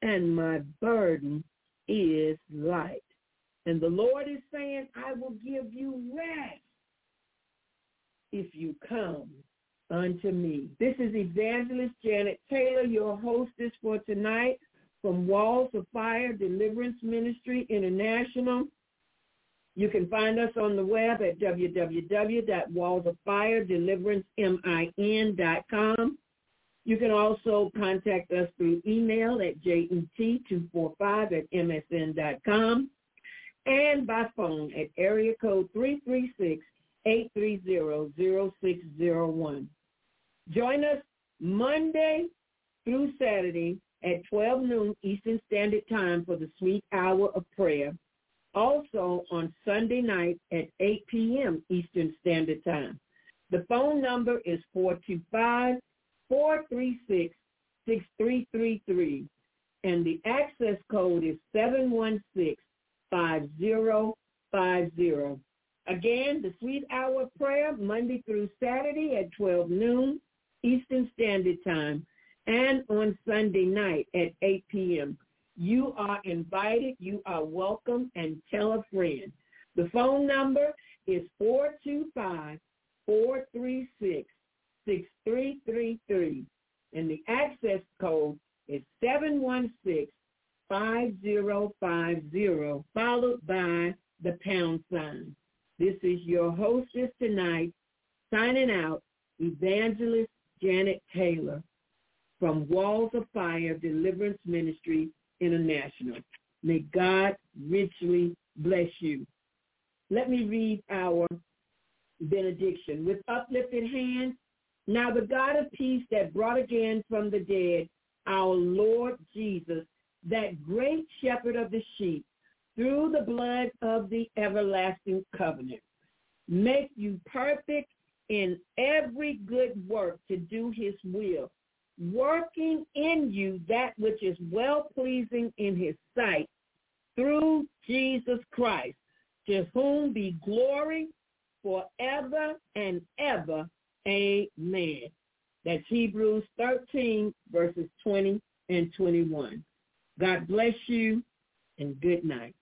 and my burden is light. And the Lord is saying, I will give you rest if you come unto me. This is Evangelist Janet Taylor, your hostess for tonight from Walls of Fire Deliverance Ministry International. You can find us on the web at www.wallsoffiredeliverancemin.com. You can also contact us through email at jet245 at msn.com and by phone at area code 336-830-0601. Join us Monday through Saturday at 12 noon Eastern Standard Time for the sweet hour of prayer. Also on Sunday night at 8 p.m. Eastern Standard Time. The phone number is 425-436-6333 and the access code is 716-5050. Again, the Sweet Hour Prayer, Monday through Saturday at 12 noon Eastern Standard Time and on Sunday night at 8 p.m. You are invited. You are welcome and tell a friend. The phone number is 425-436-6333 and the access code is 716-5050 followed by the pound sign. This is your hostess tonight, signing out, Evangelist Janet Taylor from Walls of Fire Deliverance Ministry International. May God richly bless you. Let me read our benediction. With uplifted hands, now the God of peace that brought again from the dead our Lord Jesus, that great shepherd of the sheep, through the blood of the everlasting covenant. Make you perfect in every good work to do his will, working in you that which is well-pleasing in his sight through Jesus Christ, to whom be glory forever and ever. Amen. That's Hebrews 13, verses 20 and 21. God bless you and good night.